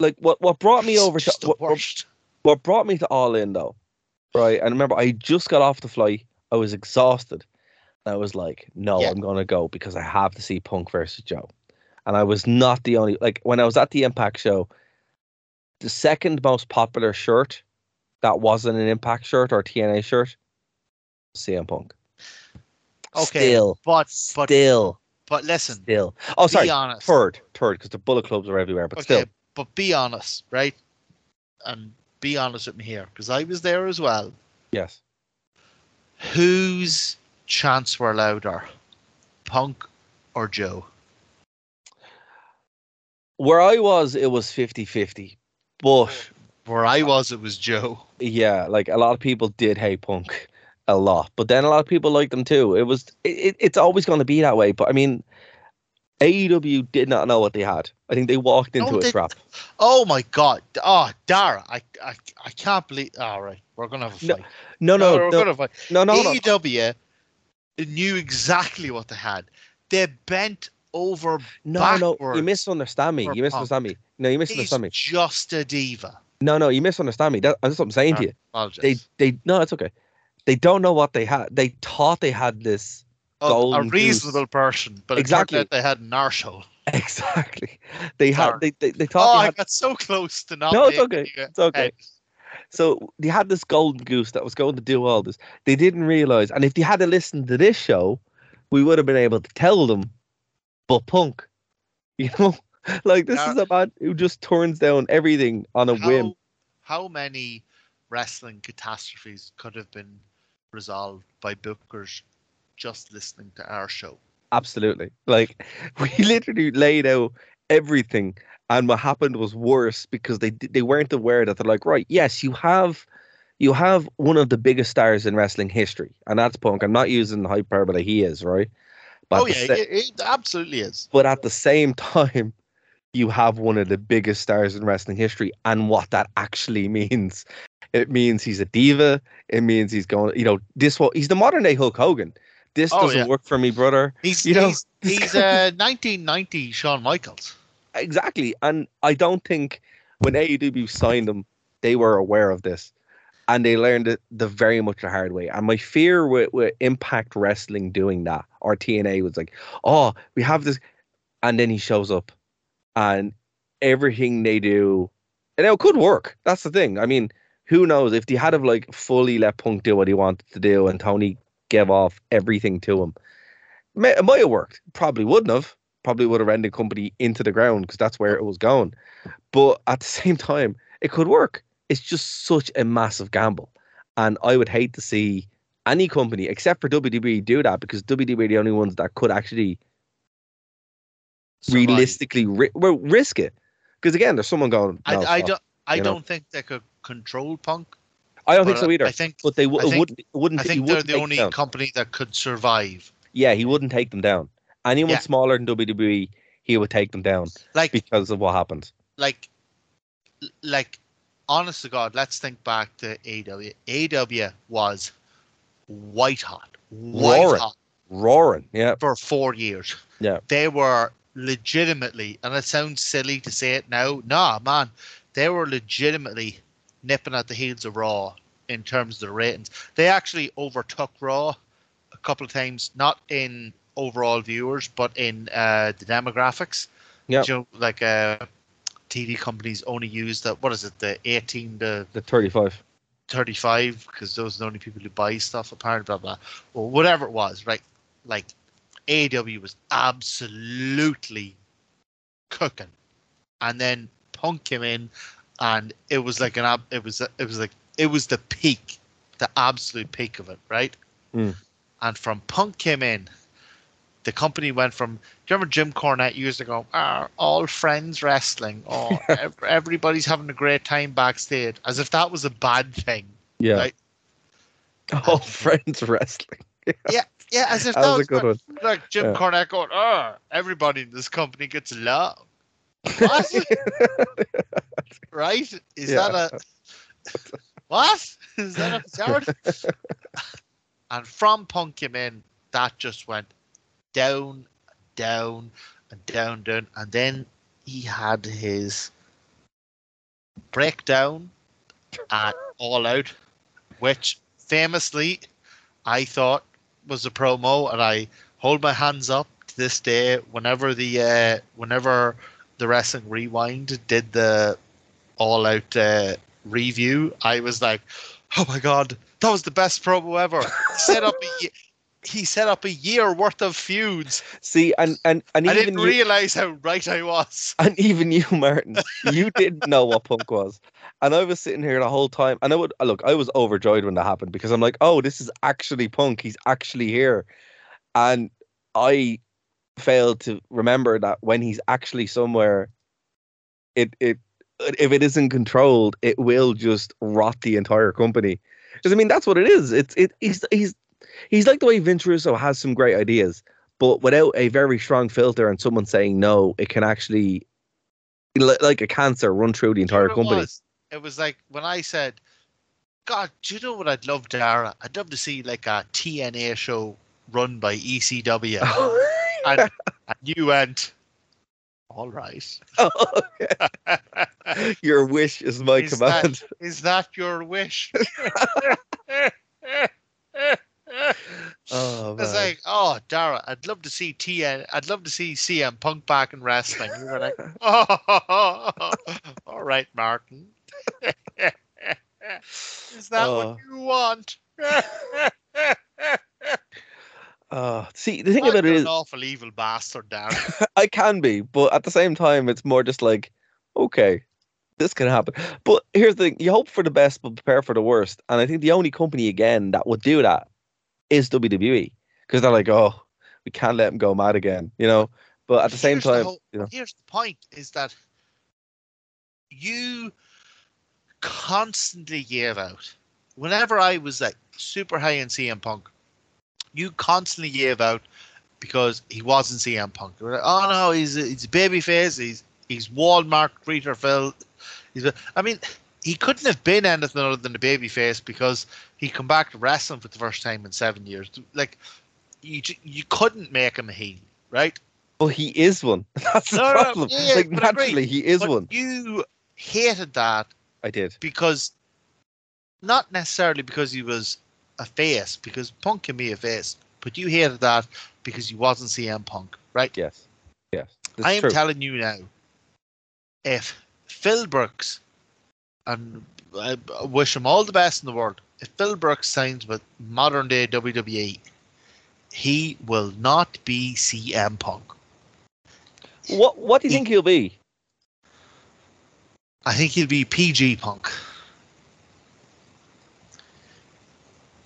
like what, what brought me over to what, what- what brought me to All In though, right? And remember, I just got off the flight. I was exhausted. And I was like, no, Yeah. I'm gonna go because I have to see Punk versus Joe. And I was not the only like when I was at the Impact show, the second most popular shirt that wasn't an Impact shirt or TNA shirt, CM Punk. Okay, Still, but but still, but listen, still. Oh, sorry. be honest. Third, third, because the Bullet Clubs are everywhere, but okay, still. but be honest, right? And be honest with me here, because I was there as well. Yes. Whose chants were louder, Punk or Joe? Where I was, it was 50-50. But Where I was, it was Joe. yeah, like a lot of people did hate Punk a lot, but then a lot of people liked them too. It was it, it- it's always going to be that way. But I mean, AEW did not know what they had. I think they walked into No, a trap. Oh my God! Oh, Dara, I I, I can't believe. All right, we're gonna have a No, fight. No, no, we're no, gonna fight. no, no, no. AEW knew exactly what they had. They bent over No, no, you misunderstand me. You misunderstand me. No, you misunderstand me. just a diva. No, no, you misunderstand me. That, that's what I'm saying to you. Apologies. They, they, no, it's okay. They don't know what they had. They thought they had this. Oh, a reasonable person, but Exactly. they had an arsehole. Exactly. They had. They, they, they Oh, thought they I got so close to not. No, it's okay. It's okay. out. So they had this golden goose that was going to do all this. They didn't realize, and if they had to listen to this show, we would have been able to tell them. But punk, you know, like this Now- is a man who just turns down everything on a whim. How, how many wrestling catastrophes could have been resolved by bookers just listening to our show? Absolutely, like we literally laid out everything, and what happened was worse because they they weren't aware that they're like, right, yes, you have. You have one of the biggest stars in wrestling history, and that's Punk. I'm not using the hyperbole; he is right. But oh yeah, sa- it, it absolutely is. but at the same time you have one of the biggest stars in wrestling history and what that actually means. It means he's a diva. It means he's going you know this what he's the modern day hulk hogan. This Oh, doesn't yeah. work for me brother. He's You know, he's, he's guy- uh, 1990 Shawn Michaels. exactly. And i don't think when aew signed him they were aware of this. And they learned it the very much the hard way. And my fear with, with impact wrestling doing that or tna was like oh we have this and then he shows up and everything they do. And it could work. That's the thing. I mean who knows? If they had have like fully let punk do what he wanted to do and tony gave off everything to him it might have worked. Probably wouldn't have. Probably would have ran the company into the ground because that's where it was going. But at the same time it could work. It's just such a massive gamble. And i would hate to see any company except for WWE do that because WWE are the only ones that could actually Survive. realistically ri- well, risk it. Because again, there's someone going. I, "No, I stop." don't. I don't think they could control Punk. I don't think so either. I think. but they w- I think- wouldn't. Wouldn't. I think they're wouldn't the only company that could survive. Yeah, he wouldn't take them down. Anyone Yeah. smaller than WWE, he would take them down Like, because of what happened. like, like, honest to God, let's think back to AEW. AEW was white hot, white Roaring. hot Roaring. Yeah. for four years. Yeah. They were legitimately, and it sounds silly to say it now. Nah, man, they were legitimately nipping at the heels of Raw in terms of the ratings. They actually overtook Raw a couple of times, not in overall viewers, but in uh, the demographics. Yeah. You know, like uh, TV companies only use the what is it, the 18 to The 35. 35 because those are the only people who buy stuff apparently blah blah or whatever it was right like AEW was absolutely cooking and then punk came in and it was like an it was it was like it was the peak the absolute peak of it right Mm. and from punk came in the company went from do you remember Jim Cornette used to go ah, all friends wrestling oh everybody's having a great time backstage as if that was a bad thing Yeah. Right. All friends wrestling. Yeah yeah. as if That that, was a was good one. like Jim Yeah. Cornette going oh everybody in this company gets love what right is Yeah. that a what is that a absurd and from punk came in that just went down down and down down and then he had his breakdown at all out which famously i thought was a promo and i hold my hands up to this day whenever the uh whenever the wrestling rewind did the all out uh, review i was like oh my god that was the best promo ever. He set up a, he set up a year worth of feuds. See, and and and i even didn't you, realize how right i was. and even you, Martin, you didn't know what punk was. And I was sitting here the whole time, and I would look. I was overjoyed when that happened because I'm like, "Oh, this is actually punk. He's actually here." And I failed to remember that when he's actually somewhere, it it if it isn't controlled, it will just rot the entire company. Because I mean, that's what it is. It's it. He's he's he's like the way Vince Russo has some great ideas, but without a very strong filter and someone saying no, it can actually, like a cancer, run through the Do you know entire company. was? It was like when I said, God, do you know what I'd love, Dara? I'd love to see like a TNA show run by ECW. Oh, and, and you went, all right. Oh, Your wish is my Is command. Is that your wish? Oh It's like, oh, Dara, I'd love to see TN. I'd love to see CM Punk back in wrestling. You were like, oh, all right, Martin. Is that Oh. what uh. you want? Oh, see, the thing I'm about it an is, awful evil bastard, Dara. I can be, but at the same time, it's more just like, okay, this can happen. But here's the thing: you hope for the best, but prepare for the worst. And I think the only company again that would do that is WWE, because they're like, oh, we can't let him go mad again, you know. But at the same Here's the time, whole- you know, Here's the point: is that you constantly gave out. Whenever I was like super high in CM Punk, you constantly gave out because he wasn't CM Punk. You were like, oh no, he's a, he's a baby face. He's he's Walmart greeter Phil. He's I mean, he couldn't have been anything other than a baby face because he come back to wrestling for the first time in seven years. Like you you couldn't make him a heel, right? Well, he is one. That's the No, no, problem. yeah, like I agree. naturally, he is But one. You hated that I did. because not necessarily because he was a face, because Punk can be a face, but you hated that because he wasn't CM Punk, right? Yes. Yes. I am true. telling you now, if Phil Brooks, and I wish him all the best in the world, if Phil Brooks signs with modern day WWE, he will not be CM Punk. what What do you he- think he'll be? I think he'd be PG Punk.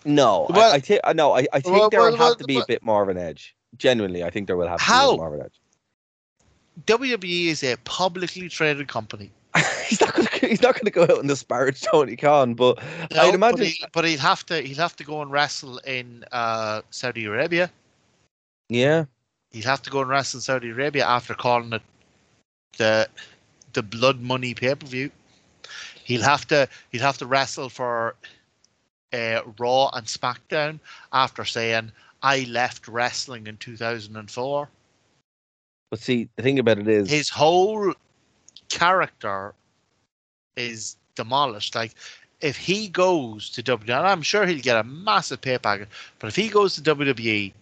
No, Well- I, I think no, I, I think Well, there well, will well, have to be well- a bit more of an edge. Genuinely, I think there will have to be a How? bit more of an edge. WWE is a publicly traded company. he's not gonna he's not gonna go out and disparage Tony Khan, but No, I'd imagine but, he, but he'd have to he'd have to go and wrestle in uh, Saudi Arabia. yeah. He'd have to go and wrestle in Saudi Arabia after calling it the the blood money pay per view. He'll have to he'll have to wrestle for uh, Raw and SmackDown after saying I left wrestling in 2004. But see, the thing about it is, His whole character is demolished. Like if he goes to WWE, and I'm sure he'll get a massive pay packet, but if he goes to WWE,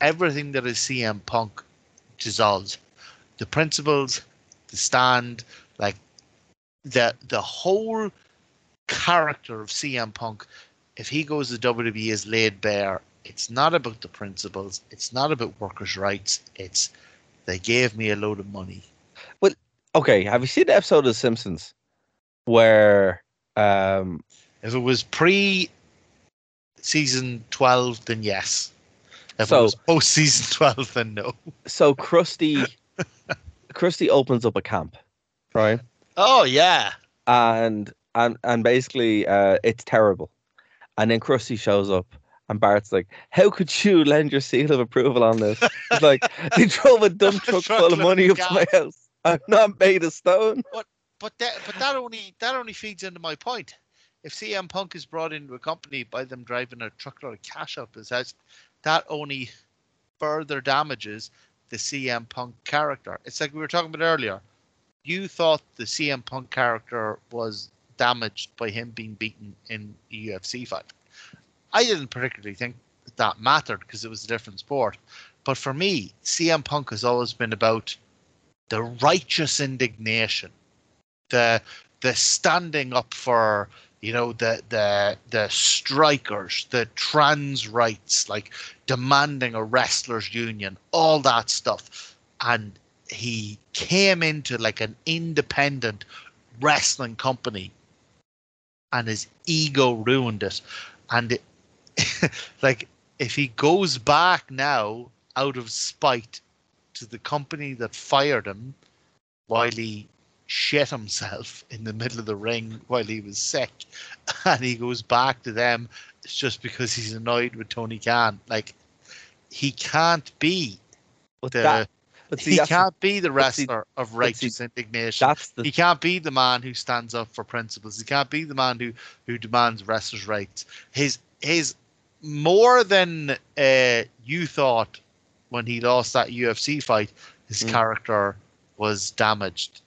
everything that is CM Punk dissolves. The principles, the stand, like the the whole character of CM Punk, if he goes to WWE is laid bare. It's not about the principles, it's not about workers' rights, it's they gave me a load of money. Well, okay, have you seen the episode of The Simpsons where um If it was pre season 12, then yes. If So- it was post season 12, then no. so Krusty Krusty opens up a camp, right? Oh, yeah. And and and basically uh it's terrible. And then Krusty shows up and Bart's like, How could you lend your seal of approval on this? It's like they drove a dump truck full of money up to my house. I'm not made of stone. But but that, but that only that only feeds into my point. If CM Punk is brought into a company by them driving a truckload of cash up his house, that only further damages the CM Punk character. It's like we were talking about earlier. You thought the CM Punk character was damaged by him being beaten in a UFC fight. I didn't particularly think that, mattered because it was a different sport. But for me, CM Punk has always been about the righteous indignation, the the standing up for you know the the the strikers, the trans rights, like demanding a wrestlers union, all that stuff. And he came into like an independent wrestling company and his ego ruined it. And it, like if he goes back now out of spite to the company that fired him while he shit himself in the middle of the ring while he was sick and he goes back to them it's just because he's annoyed with Tony Khan like he can't be But the that but see, he can't be the but see- wrestler of but see, righteous indignation that's the he can't be the man who stands up for principles. He can't be the man who who demands wrestlers' rights. His his more than uh, you thought when he lost that UFC fight. His Mm. character was damaged.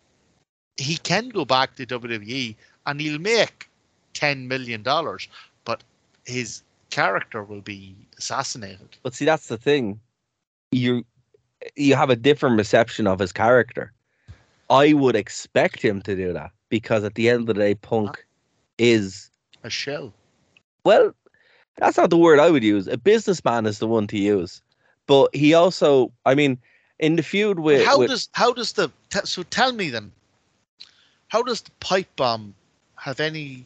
He can go back to WWE and he'll make ten million dollars, but his character will be assassinated. But see, that's the thing. You you have a different reception of his character. I would expect him to do that because at the end of the day, Punk is A shell. well. That's not the word I would use. A businessman is the one to use. But he also, I mean, in the feud with, how with- does how does the so tell me then how does the pipe bomb have any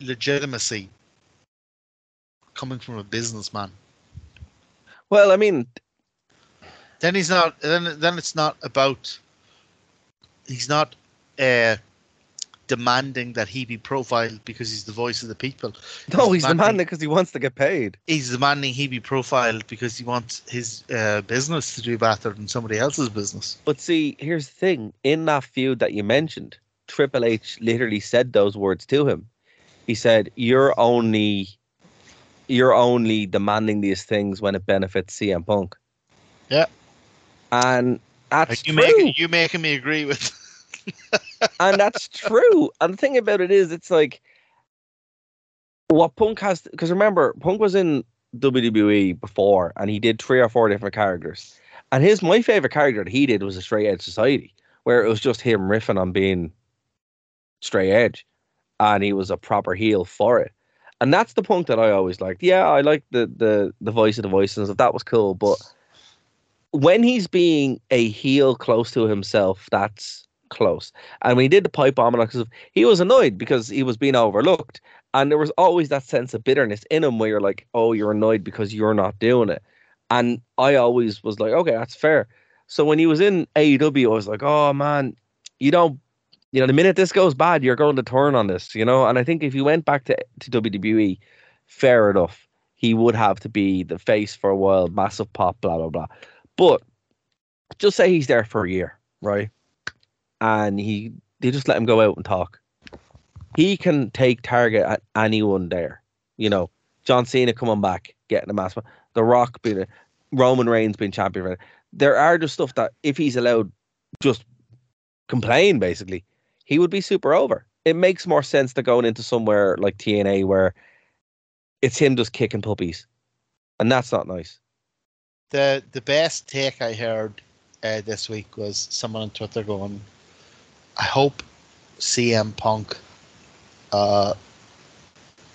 legitimacy coming from a businessman? Well, I mean, then he's not then then it's not about he's not uh demanding that he be profiled because he's the voice of the people. No, he's demanding- demanding because he wants to get paid. he's demanding he be profiled because he wants his uh, business to do better than somebody else's business. But see, here's the thing: in that feud that you mentioned, Triple H literally said those words to him. He said, "You're only, you're only demanding these things when it benefits CM Punk." Yeah. and that's like you true. making you making me agree with and that's true. And the thing about it is, it's like what Punk has because remember, Punk was in WWE before, and he did three or four different characters. And his my favorite character that he did was a Straight Edge Society, where it was just him riffing on being straight edge, and he was a proper heel for it. And that's the Punk that I always liked. Yeah, I like the the the voice of the voice and. That was cool, but when he's being a heel close to himself, that's close. And when he did the pipe bomb, and he was annoyed because he was being overlooked. And there was always that sense of bitterness in him where you're like, oh, you're annoyed because you're not doing it. And I always was like, okay, that's fair. So when he was in AEW, I was like, oh man, you don't, you know, the minute this goes bad, you're going to turn on this, you know. And I think if he went back to to WWE, fair enough, he would have to be the face for a while, massive pop, blah blah blah. But just say he's there for a year, right? And he they just let him go out and talk. He can take target at anyone there. You know, John Cena coming back, getting a mass. The Rock being a, Roman Reigns being champion. There are just stuff that if he's allowed, just complain basically, he would be super over. It makes more sense to going into somewhere like TNA where it's him just kicking puppies, and that's not nice. The the best take I heard uh, this week was someone on Twitter going, "I hope CM Punk uh,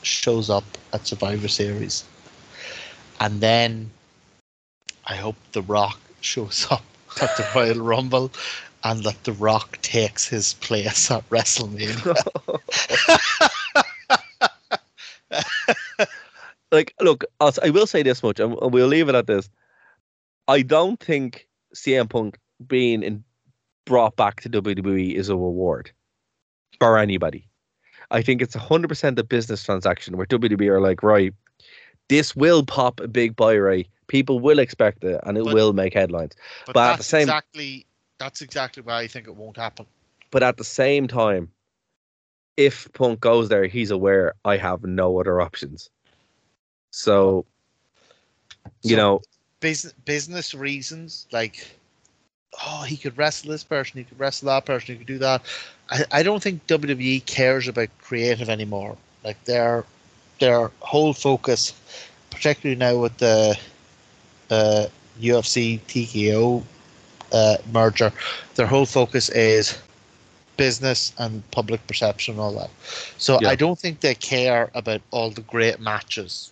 shows up at Survivor Series, and then I hope The Rock shows up at the Royal Rumble." And that The Rock takes his place at WrestleMania. like, look, I'll, say this much, and we'll leave it at this. I don't think CM Punk being in, brought back to WWE is a reward for anybody. I think it's 100% a business transaction where WWE are like, right, this will pop a big buy rate. People will expect it and it But- will make headlines. But, But at the same- exactly that's exactly why I think it won't happen. But at the same time, if Punk goes there, he's aware I have no other options. So, you So- know, business business reasons like oh he could wrestle this person he could wrestle that person he could do that i, I don't think wwe cares about creative anymore like their their whole focus particularly now with the uh, ufc tko uh, merger their whole focus is business and public perception and all that so Yeah. i don't think they care about all the great matches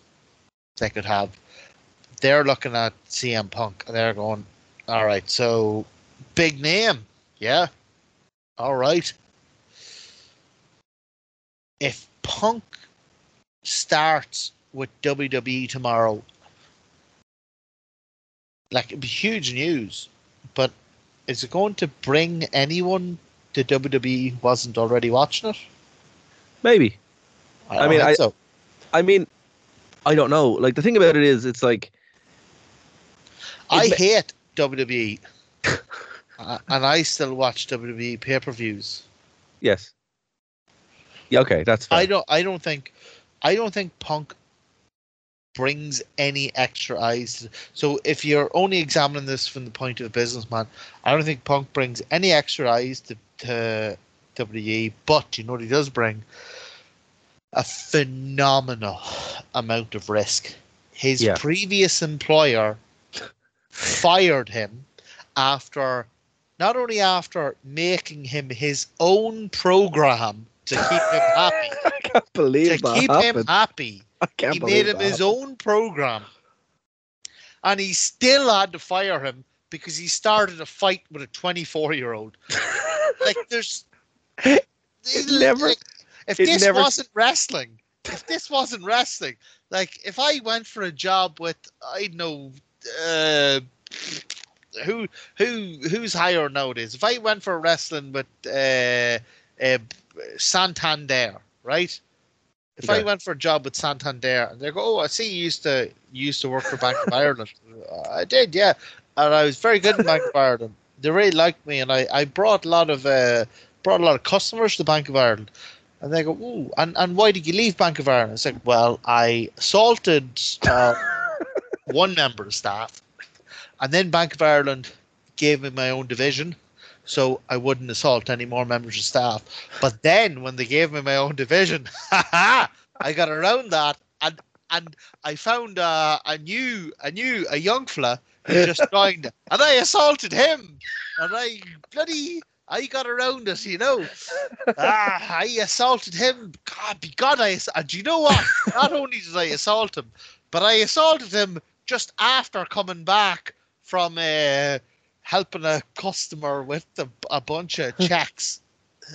they could have they're looking at CM Punk and they're going, all right, so big name, yeah, all right. If Punk starts with WWE tomorrow, like it'd be huge news, but is it going to bring anyone to WWE who wasn't already watching it? maybe. I, I mean, I- so. I mean, I don't know. Like, the thing about it is, it's like, I ma- hate WWE, uh, and I still watch WWE pay per views. yes. Yeah, okay, that's fair. I don't. I don't think. I don't think Punk brings any extra eyes. So if you're only examining this from the point of a businessman, I don't think Punk brings any extra eyes to, to WWE. But you know what he does bring? A phenomenal amount of risk. His Yeah. previous employer fired him after not only after making him his own program to keep him happy I can't believe to keep him happy I can't he made him that. his own program. And he still had to fire him because he started a fight with a 24 year old like there's It never- like, if it this never- wasn't wrestling if this wasn't wrestling like if i went for a job with i don't know uh who who who's higher nowadays? If i went for wrestling with uh, uh santander right if I went for a job with Santander and they go, "Oh, I see you used to you used to work for Bank of Ireland," I did, yeah, and I was very good in Bank of Ireland. They really liked me, and I, I brought a lot of uh, brought a lot of customers to Bank of Ireland. And they go, "Ooh, and, and why did you leave Bank of Ireland?" I said, "Well, I assaulted uh, one member of staff, and then Bank of Ireland gave me my own division." So I wouldn't assault any more members of staff. But then when they gave me my own division, I got around that and and I found uh, a new a new a young fella who just joined and I assaulted him and I bloody I got around it, you know. ah, I assaulted him. God, be God, I and do you know what? Not only did I assault him, but I assaulted him just after coming back from uh, helping a customer with a, a bunch of checks.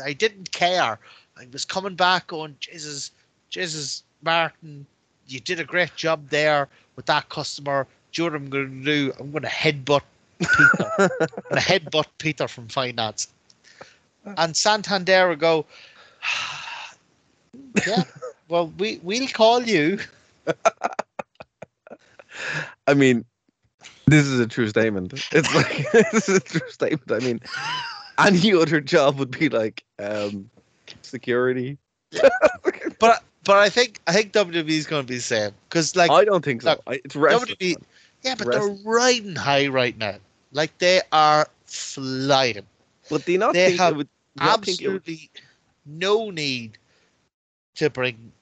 I didn't care. I was coming back on Jesus, Jesus, Martin, you did a great job there with that customer. Do you know what I'm going to do? I'm going to headbutt Peter. I'm headbutt Peter from finance. And Santander will go, yeah, well, we, we'll call you. I mean, this is a true statement. It's like this is a true statement. I mean, any other job would be like um, security. But but I think I think WWE is going to be the same because like I don't think so. look, I, it's wrestling. WWE, yeah, but Wrestling. they're riding high right now. Like they are flying. But do you not they think have would, do you not think would- Absolutely no need to bring.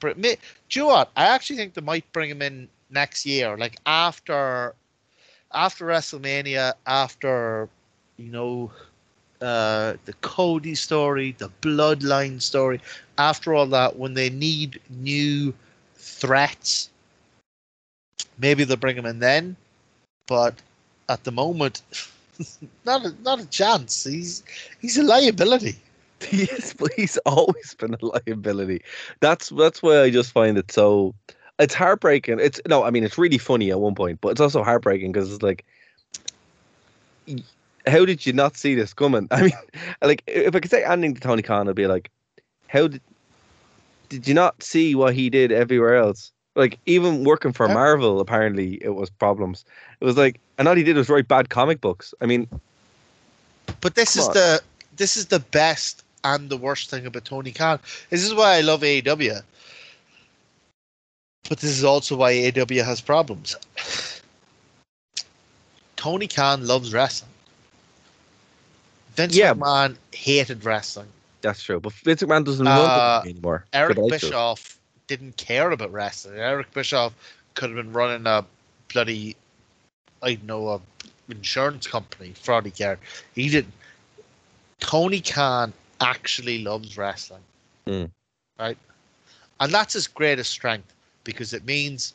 bring me, do you know what? I actually think they might bring him in next year, like after after WrestleMania, after you know uh, the Cody story, the Bloodline story. After all that, when they need new threats, maybe they'll bring him in then. But at the moment, not a, not a chance. He's he's a liability. He is, but he's always been a liability. That's that's why I just find it so. It's heartbreaking. It's no, I mean it's really funny at one point, but it's also heartbreaking because it's like, how did you not see this coming? I mean, like if I could say anything to Tony Khan, I'd be like, how did did you not see what he did everywhere else? Like even working for Marvel, apparently it was problems. It was like, and all he did was write bad comic books. I mean, But this is on. the this is the best and the worst thing about Tony Khan. This is why I love AEW. But this is also why AEW has problems. Tony Khan loves wrestling. Vince Yeah. McMahon hated wrestling. that's true. But Vince McMahon doesn't Uh, run the anymore. Eric. Bischoff didn't care about wrestling. Eric Bischoff could have been running a bloody, I don't know, a insurance company for all he cared. He didn't. Tony Khan actually loves wrestling, Mm. right? And that's his greatest strength because it means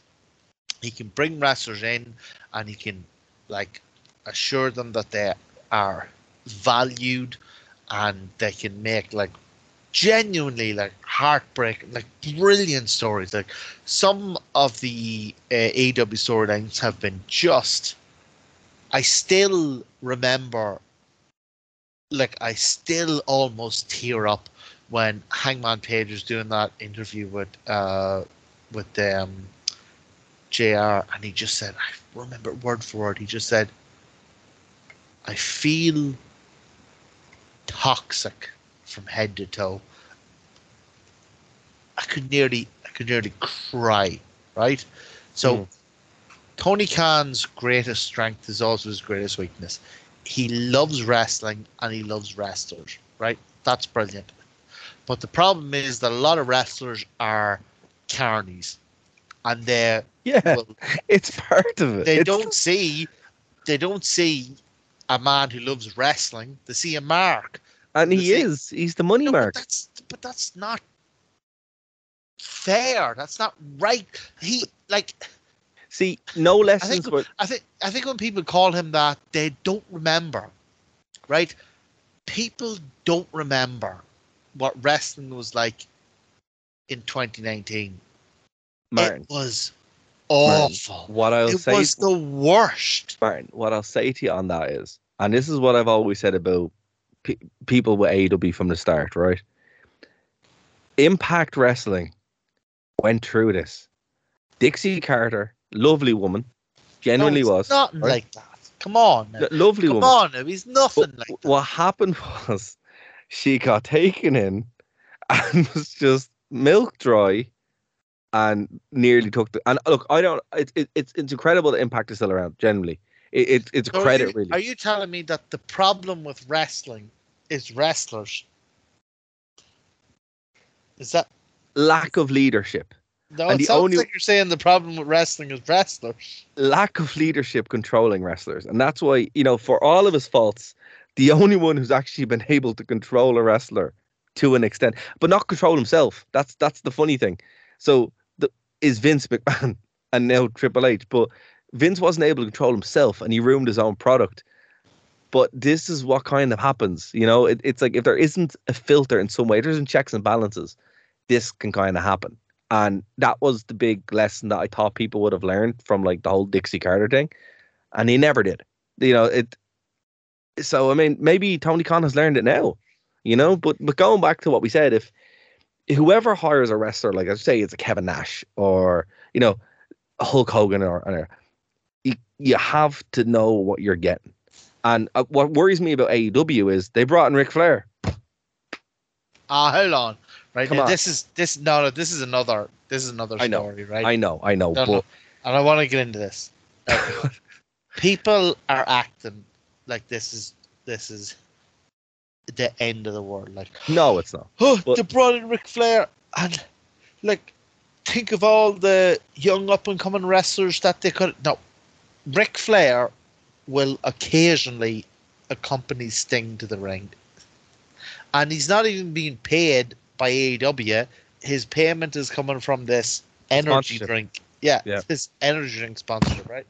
he can bring wrestlers in and he can like assure them that they are valued and they can make like genuinely like heartbreaking like brilliant stories. Like some of the uh, AEW storylines have been just I still remember like I still almost tear up when Hangman Page was doing that interview with uh with um JR and he just said I remember word for word he just said I feel toxic from head to toe. I could nearly I could nearly cry, right? So Mm. Tony Khan's greatest strength is also his greatest weakness. He loves wrestling and he loves wrestlers, right? That's brilliant. But the problem is that a lot of wrestlers are carnies and they're Yeah, will it's part of it. they It's- don't see they don't see a man who loves wrestling. They see a mark. and he the thing- is. He's the money No, but mark. that's but that's not fair. That's not right. He like See, no I lessons. think But I think I think when people call him that, they don't remember. Right? People don't remember what wrestling was like in 2019. Martin, It was Martin, awful. what I'll It say, was the worst. Martin, what I'll say to you on that is, and this is what I've always said about pe- people with AEW from the start, right? Impact Wrestling went through this. Dixie Carter, lovely woman, genuinely No, was Nothing right? like that. Come on. now. Lo- lovely Come woman. on, now. he's nothing But like that. what happened was she got taken in and was just milk dry and nearly took the and look i don't it, it, it's it's incredible the impact is still around generally it, it, it's a So are credit you- really Are you telling me that the problem with wrestling is wrestlers? Is that lack of leadership no? And It the sounds only- like you're saying the problem with wrestling is wrestlers. lack of leadership controlling wrestlers and that's why you know for all of his faults the only one who's actually been able to control a wrestler to an extent but not control himself that's that's the funny thing so the, is vince mcmahon and now triple h but vince wasn't able to control himself and he ruined his own product but this is what kind of happens you know it, it's like if there isn't a filter in some way there isn't checks and balances this can kind of happen. And that was the big lesson that I thought people would have learned from like the whole Dixie Carter thing. And he never did. You know, it so I mean maybe Tony Khan has learned it now, you know, but but going back to what we said, if whoever hires a wrestler, like I say it's a Kevin Nash or, you know, Hulk Hogan or, or you, you have to know what you're getting. And uh, what worries me about AEW is they brought in Ric Flair. Ah, hold on. Right Come now, on. this is this no no this is another this is another I know. right? I know, I know, No, but no. and I want to get into this. People are acting like this is this is the end of the world. Like, no, it's not. oh, But- they brought in Ric Flair, and like, think of all the young up and coming wrestlers that they could. No, Ric Flair will occasionally accompany Sting to the ring, and he's not even being paid by AEW. His payment is coming from this energy drink. Yeah, Yeah. this energy drink sponsorship, right?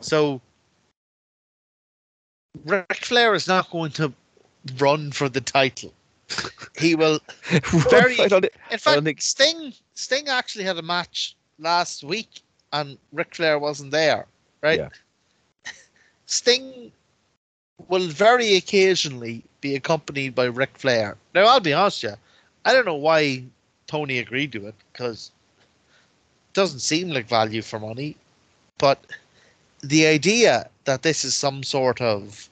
So Ric Flair is not going to run for the title. He will. Very- In fact, think- Sting Sting actually had a match last week, and Ric Flair wasn't there, right? Yeah. Sting will very occasionally be accompanied by Ric Flair. Now, I'll be honest with you, I don't know why Tony agreed to it because it doesn't seem like value for money, but the idea that this is some sort of,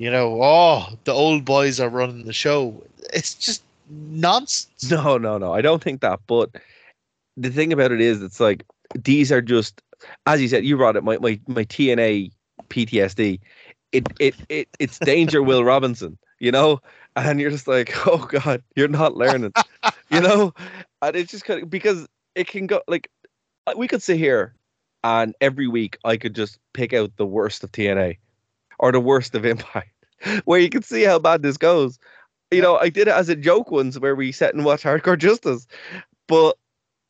you know, oh, the old boys are running the show, it's just nonsense. No, no, no. I don't think that. But the thing about it is, it's like these are just, as you said, you brought it. My my my TNA PTSD. It it it it's danger. Will Robinson, you know, and you're just like, oh god, you're not learning, you know, and it's just kind of because it can go like we could sit here and every week I could just pick out the worst of TNA or the worst of Impact, where you can see how bad this goes. You know, I did it as a joke once where we sat and watched Hardcore Justice, but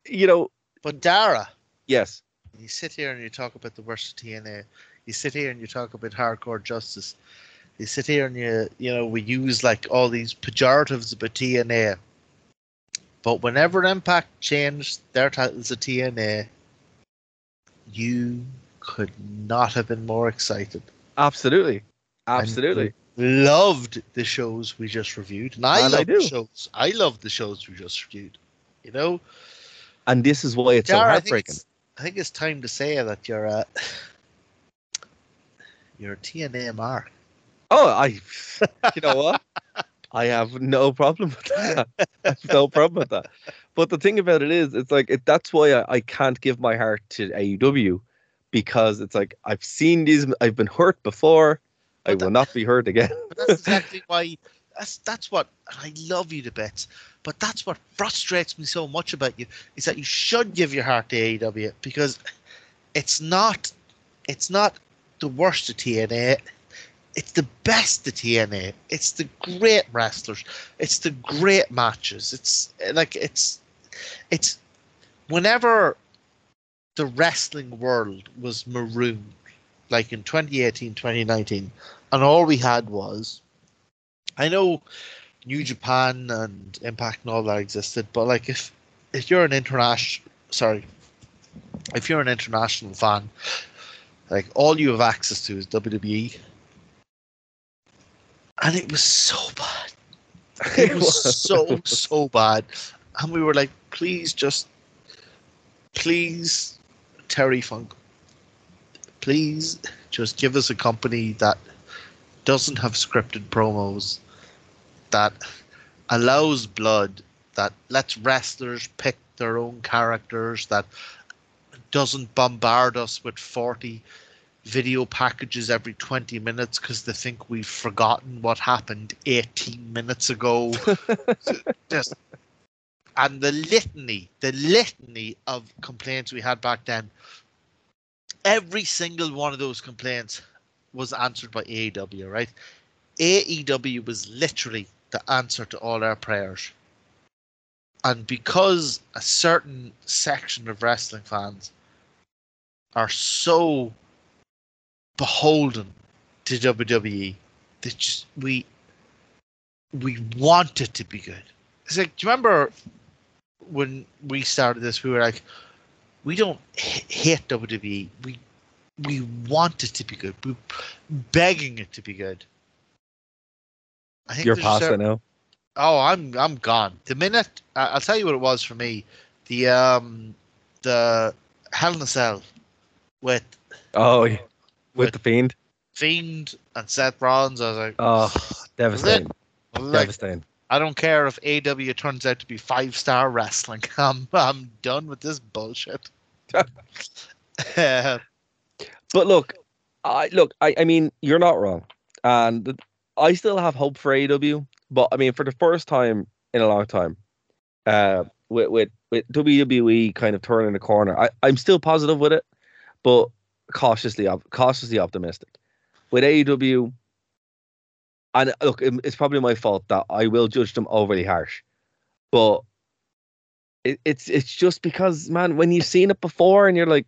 you know, But Dara, yes, you sit here and you talk about the worst of TNA. You sit here and you talk about hardcore justice. You sit here and you you know we use like all these pejoratives about TNA. But whenever Impact changed their titles to TNA, you could not have been more excited. Absolutely, absolutely. loved the shows we just reviewed, and I And love the shows. I love the shows we just reviewed. You know, And this is why it's so Dara, I think heartbreaking. it's, I think it's time to say that you're a you're a TNA mark. Oh, I, you know what? I have no problem with that. No problem with that. But the thing about it is, it's like it, that's why I, I can't give my heart to AEW because it's like I've seen these. I've been hurt before. I But will that- not be hurt again. That's exactly why. That's that's what and I love you to bits. But that's what frustrates me so much about you is that you should give your heart to AEW because it's not it's not the worst of TNA. It's the best of TNA. It's the great wrestlers. It's the great matches. It's like it's it's whenever the wrestling world was marooned, like in 2018, 2019, and all we had was I know New Japan and Impact and all that existed, but like if if you're an international sorry, if you're an international fan, like all you have access to is WWE. And it was so bad. It was so so bad. And we were like, please just please Terry Funk. Please just give us a company that doesn't have scripted promos, that allows blood, that lets wrestlers pick their own characters, that doesn't bombard us with 40 video packages every 20 minutes because they think we've forgotten what happened 18 minutes ago. Just and the litany, the litany of complaints we had back then, every single one of those complaints was answered by AEW, right? AEW was literally the answer to all our prayers. And because a certain section of wrestling fans are so beholden to WWE that just we we want it to be good. It's like, do you remember when we started this, we were like, we don't h- hate WWE. We we want it to be good. We're begging it to be good. I think You're there's past certain- now. Oh, I'm I'm gone. The minute I- I'll tell you what it was for me, the um the Hell in a Cell with Oh, yeah. with With- the fiend. Fiend and Seth Rollins, I was like, Oh, devastating. like devastating. I don't care if AEW turns out to be five star wrestling. I'm I'm done with this bullshit. But look, I look. I, I mean, you're not wrong, and I still have hope for AEW. But I mean, for the first time in a long time, uh, with with with WWE kind of turning the corner, I I'm still positive with it, but cautiously cautiously optimistic. With AEW, and look, it's probably my fault that I will judge them overly harsh, but it, it's it's just because man, when you've seen it before and you're like.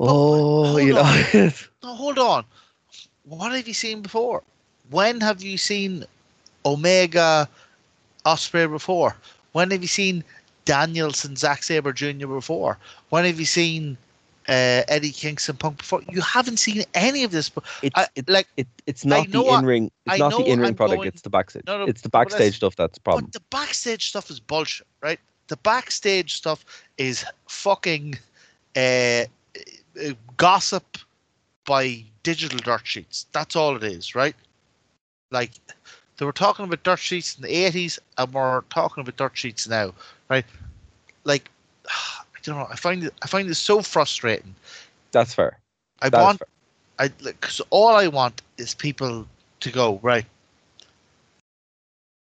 Oh, you know, no, hold on. What have you seen before? When have you seen Omega Ospreay before? When have you seen Danielson Zack Sabre Jr. before? When have you seen uh, Eddie Kingston Punk before? You haven't seen any of this. But it's I, it, like, it, it's not the in ring. It's I not the in ring product. going- it's the backstage. No, no, it's the backstage stuff that's the problem. But the backstage stuff is bullshit, right? The backstage stuff is fucking uh, uh, gossip by digital dirt sheets. That's all it is, right? Like they were talking about dirt sheets in the eighties, and we're talking about dirt sheets now, right? Like I don't know. I find it. I find it so frustrating. That's fair. I That want fair. I because all I want is people to go right.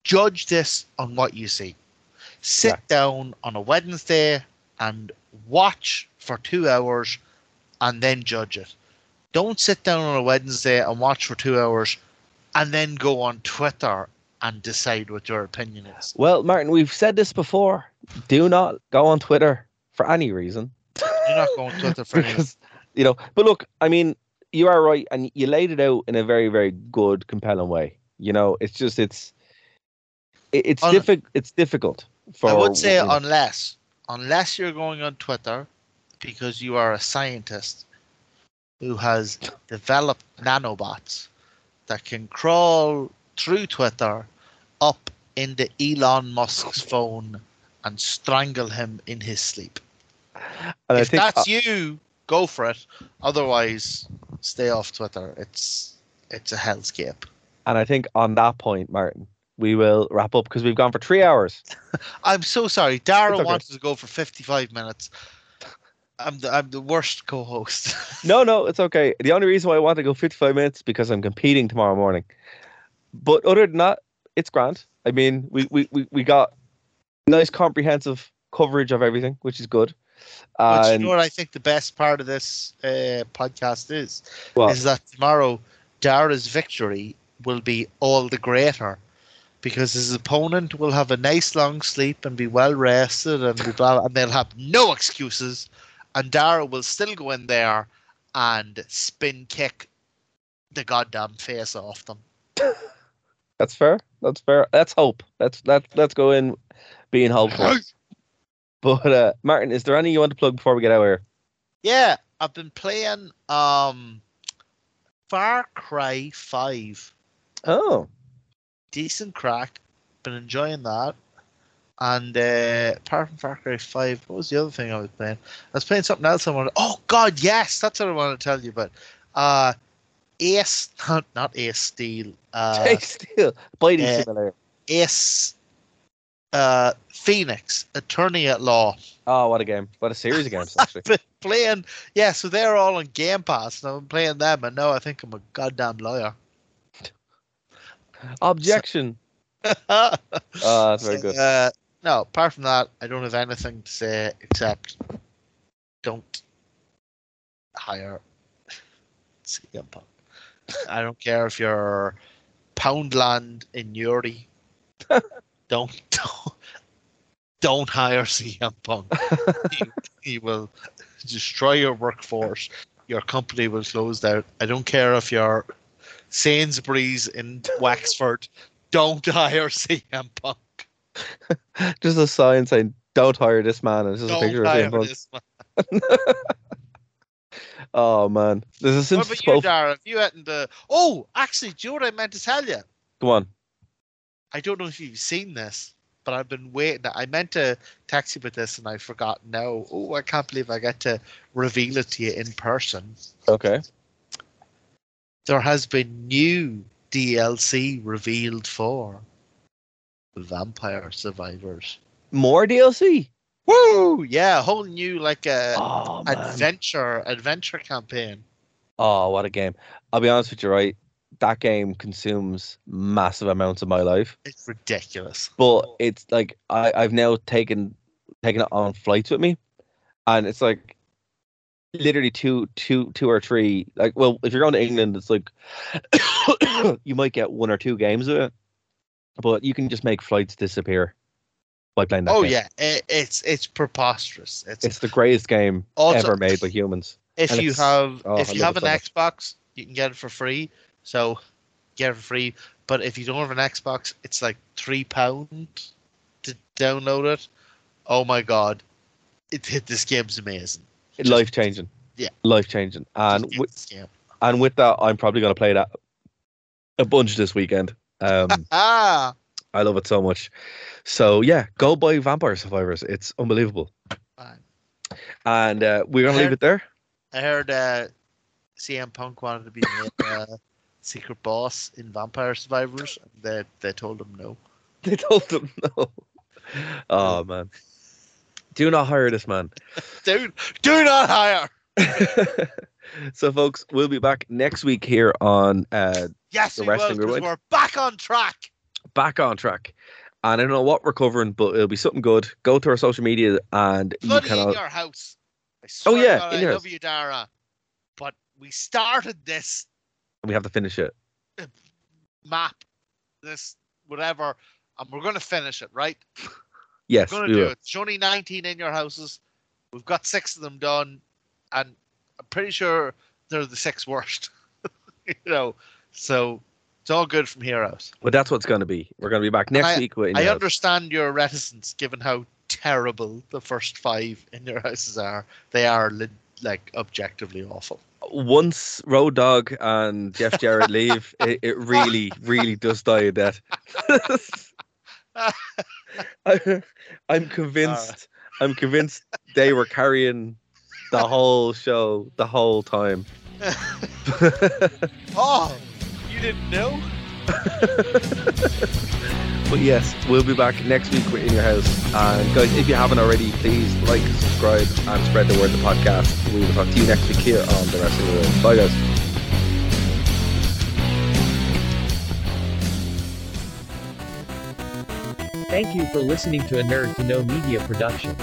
Judge this on what you see. Sit Yeah. down on a Wednesday and watch for two hours, and then judge it. Don't sit down on a Wednesday and watch for two hours, and then go on Twitter and decide what your opinion is. Well, Martin, we've said this before. Do not go on Twitter for any reason. You're not going on Twitter for because you know. But look, I mean, you are right, and you laid it out in a very, very good, compelling way. You know, it's just it's it, it's Un- difficult. It's difficult for. I would say you know, unless unless you're going on Twitter because you are a scientist who has developed nanobots that can crawl through Twitter up into Elon Musk's phone and strangle him in his sleep. And I if think uh, that's you, go for it. Otherwise, stay off Twitter. It's it's a hellscape. and I think on that point, Martin, we will wrap up because we've gone for three hours. I'm so sorry. Dara okay. wanted to go for 55 minutes. I'm the, I'm the worst co-host. No, no, it's okay. The only reason why I want to go 55 minutes is because I'm competing tomorrow morning. But other than that, it's grand. I mean, we we, we, we got nice comprehensive coverage of everything, which is good. But you know what I think the best part of this uh, podcast is? What? Is that tomorrow Dara's victory will be all the greater because his opponent will have a nice long sleep and be well rested and blah, and they'll have no excuses and Dara will still go in there and spin kick the goddamn face off them. that's fair. That's fair. Let's hope. Let's let let's go in being hopeful. But uh, Martin, is there any you want to plug before we get out of here? Yeah, I've been playing um Far Cry 5. Oh, decent crack. Been enjoying that. And uh, apart from Far Cry 5, what was the other thing I was playing? I was playing something else. I wanted. Oh God, yes, that's what I wanted to tell you about. Uh, Ace, not not Ace Steel. Uh, take steel. Blading uh, simulator. Ace, uh, Phoenix, Attorney at Law. Oh, what a game! What a series of games, actually. Playing, yeah. So they're all on Game Pass, and I'm playing them, and now I think I'm a goddamn lawyer. Objection. Oh, that's very So, good. Uh, no, apart from that, I don't have anything to say except don't hire CM Punk. I don't care if you're Poundland in Newry. Don't, don't don't hire CM Punk. he, he will destroy your workforce. Your company will close down. I don't care if you're Sainsbury's in Wexford. Don't hire CM Punk. just a sign saying, "Don't hire this man," and it's just a Don't picture of this man. Oh man, there's a What Simpsons about you. Dara? If you hadn't, uh... oh, actually, do you know what I meant to tell you? Come on. I don't know if you've seen this, but I've been waiting. I meant to text you about this and I forgot now. Oh, I can't believe I get to reveal it to you in person. Okay. There has been new DLC revealed for Vampire Survivors. More DLC. Woo! Yeah, a whole new like uh, Oh adventure adventure campaign. Oh, what a game! I'll be honest with you, right? That game consumes massive amounts of my life, It's ridiculous. but it's like I, I've now taken taken it on flights with me, and it's like literally two two two or three. Like, well, if you're going to England, it's like you might get one or two games of it, but you can just make flights disappear by playing that. Oh game. yeah, it, it's it's preposterous. It's, it's the greatest game Also- ever made by humans. if and you have oh, if I you have an so. Xbox, you can get it for free. So get it for free. But if you don't have an Xbox, it's like three pound to download it. Oh my god, it, it this game's amazing. Life changing. Yeah. life changing. And with, and with that, I'm probably going to play that a bunch this weekend. Um, Ah, I love it so much. So yeah, go buy Vampire Survivors. It's unbelievable. Fine. And uh, we're gonna leave it there. I heard uh, CM Punk wanted to be uh, secret boss in Vampire Survivors. and They they told him no. They told them no. Oh man, do not hire this man. Dude, do not hire. so folks, we'll be back next week here on uh, Yes, The we will, Wrestling Rewind. we're back on track. back on track. And I don't know what we're covering, but it'll be something good. Go to our social media and you Bloody can. in your house. I swear to yeah, God, in I your love house. you, Dara. But we started this we have to finish it. map, this whatever, and we're going to finish it, right? Yes, We're going we to do will. it. There's only 19 in your houses. We've got six of them done, and I'm pretty sure they're the six worst. you know, so it's all good from here out. But that's what's going to be. We're going to be back next I- week. I understand your reticence, given how terrible the first five in your houses are. They are li- like objectively awful. once Road Dog and Jeff Jarrett leave, it, it really, really does die a death. I, I'm convinced. Ah. I'm convinced they were carrying the whole show the whole time. Oh, you didn't know? But yes, we'll be back next week with in your house. And guys, if you haven't already, please like, subscribe, and spread the word of the podcast. We will talk to you next week here on the Wrestling World. Bye, guys. Thank you for listening to a Nerd to Know Media production.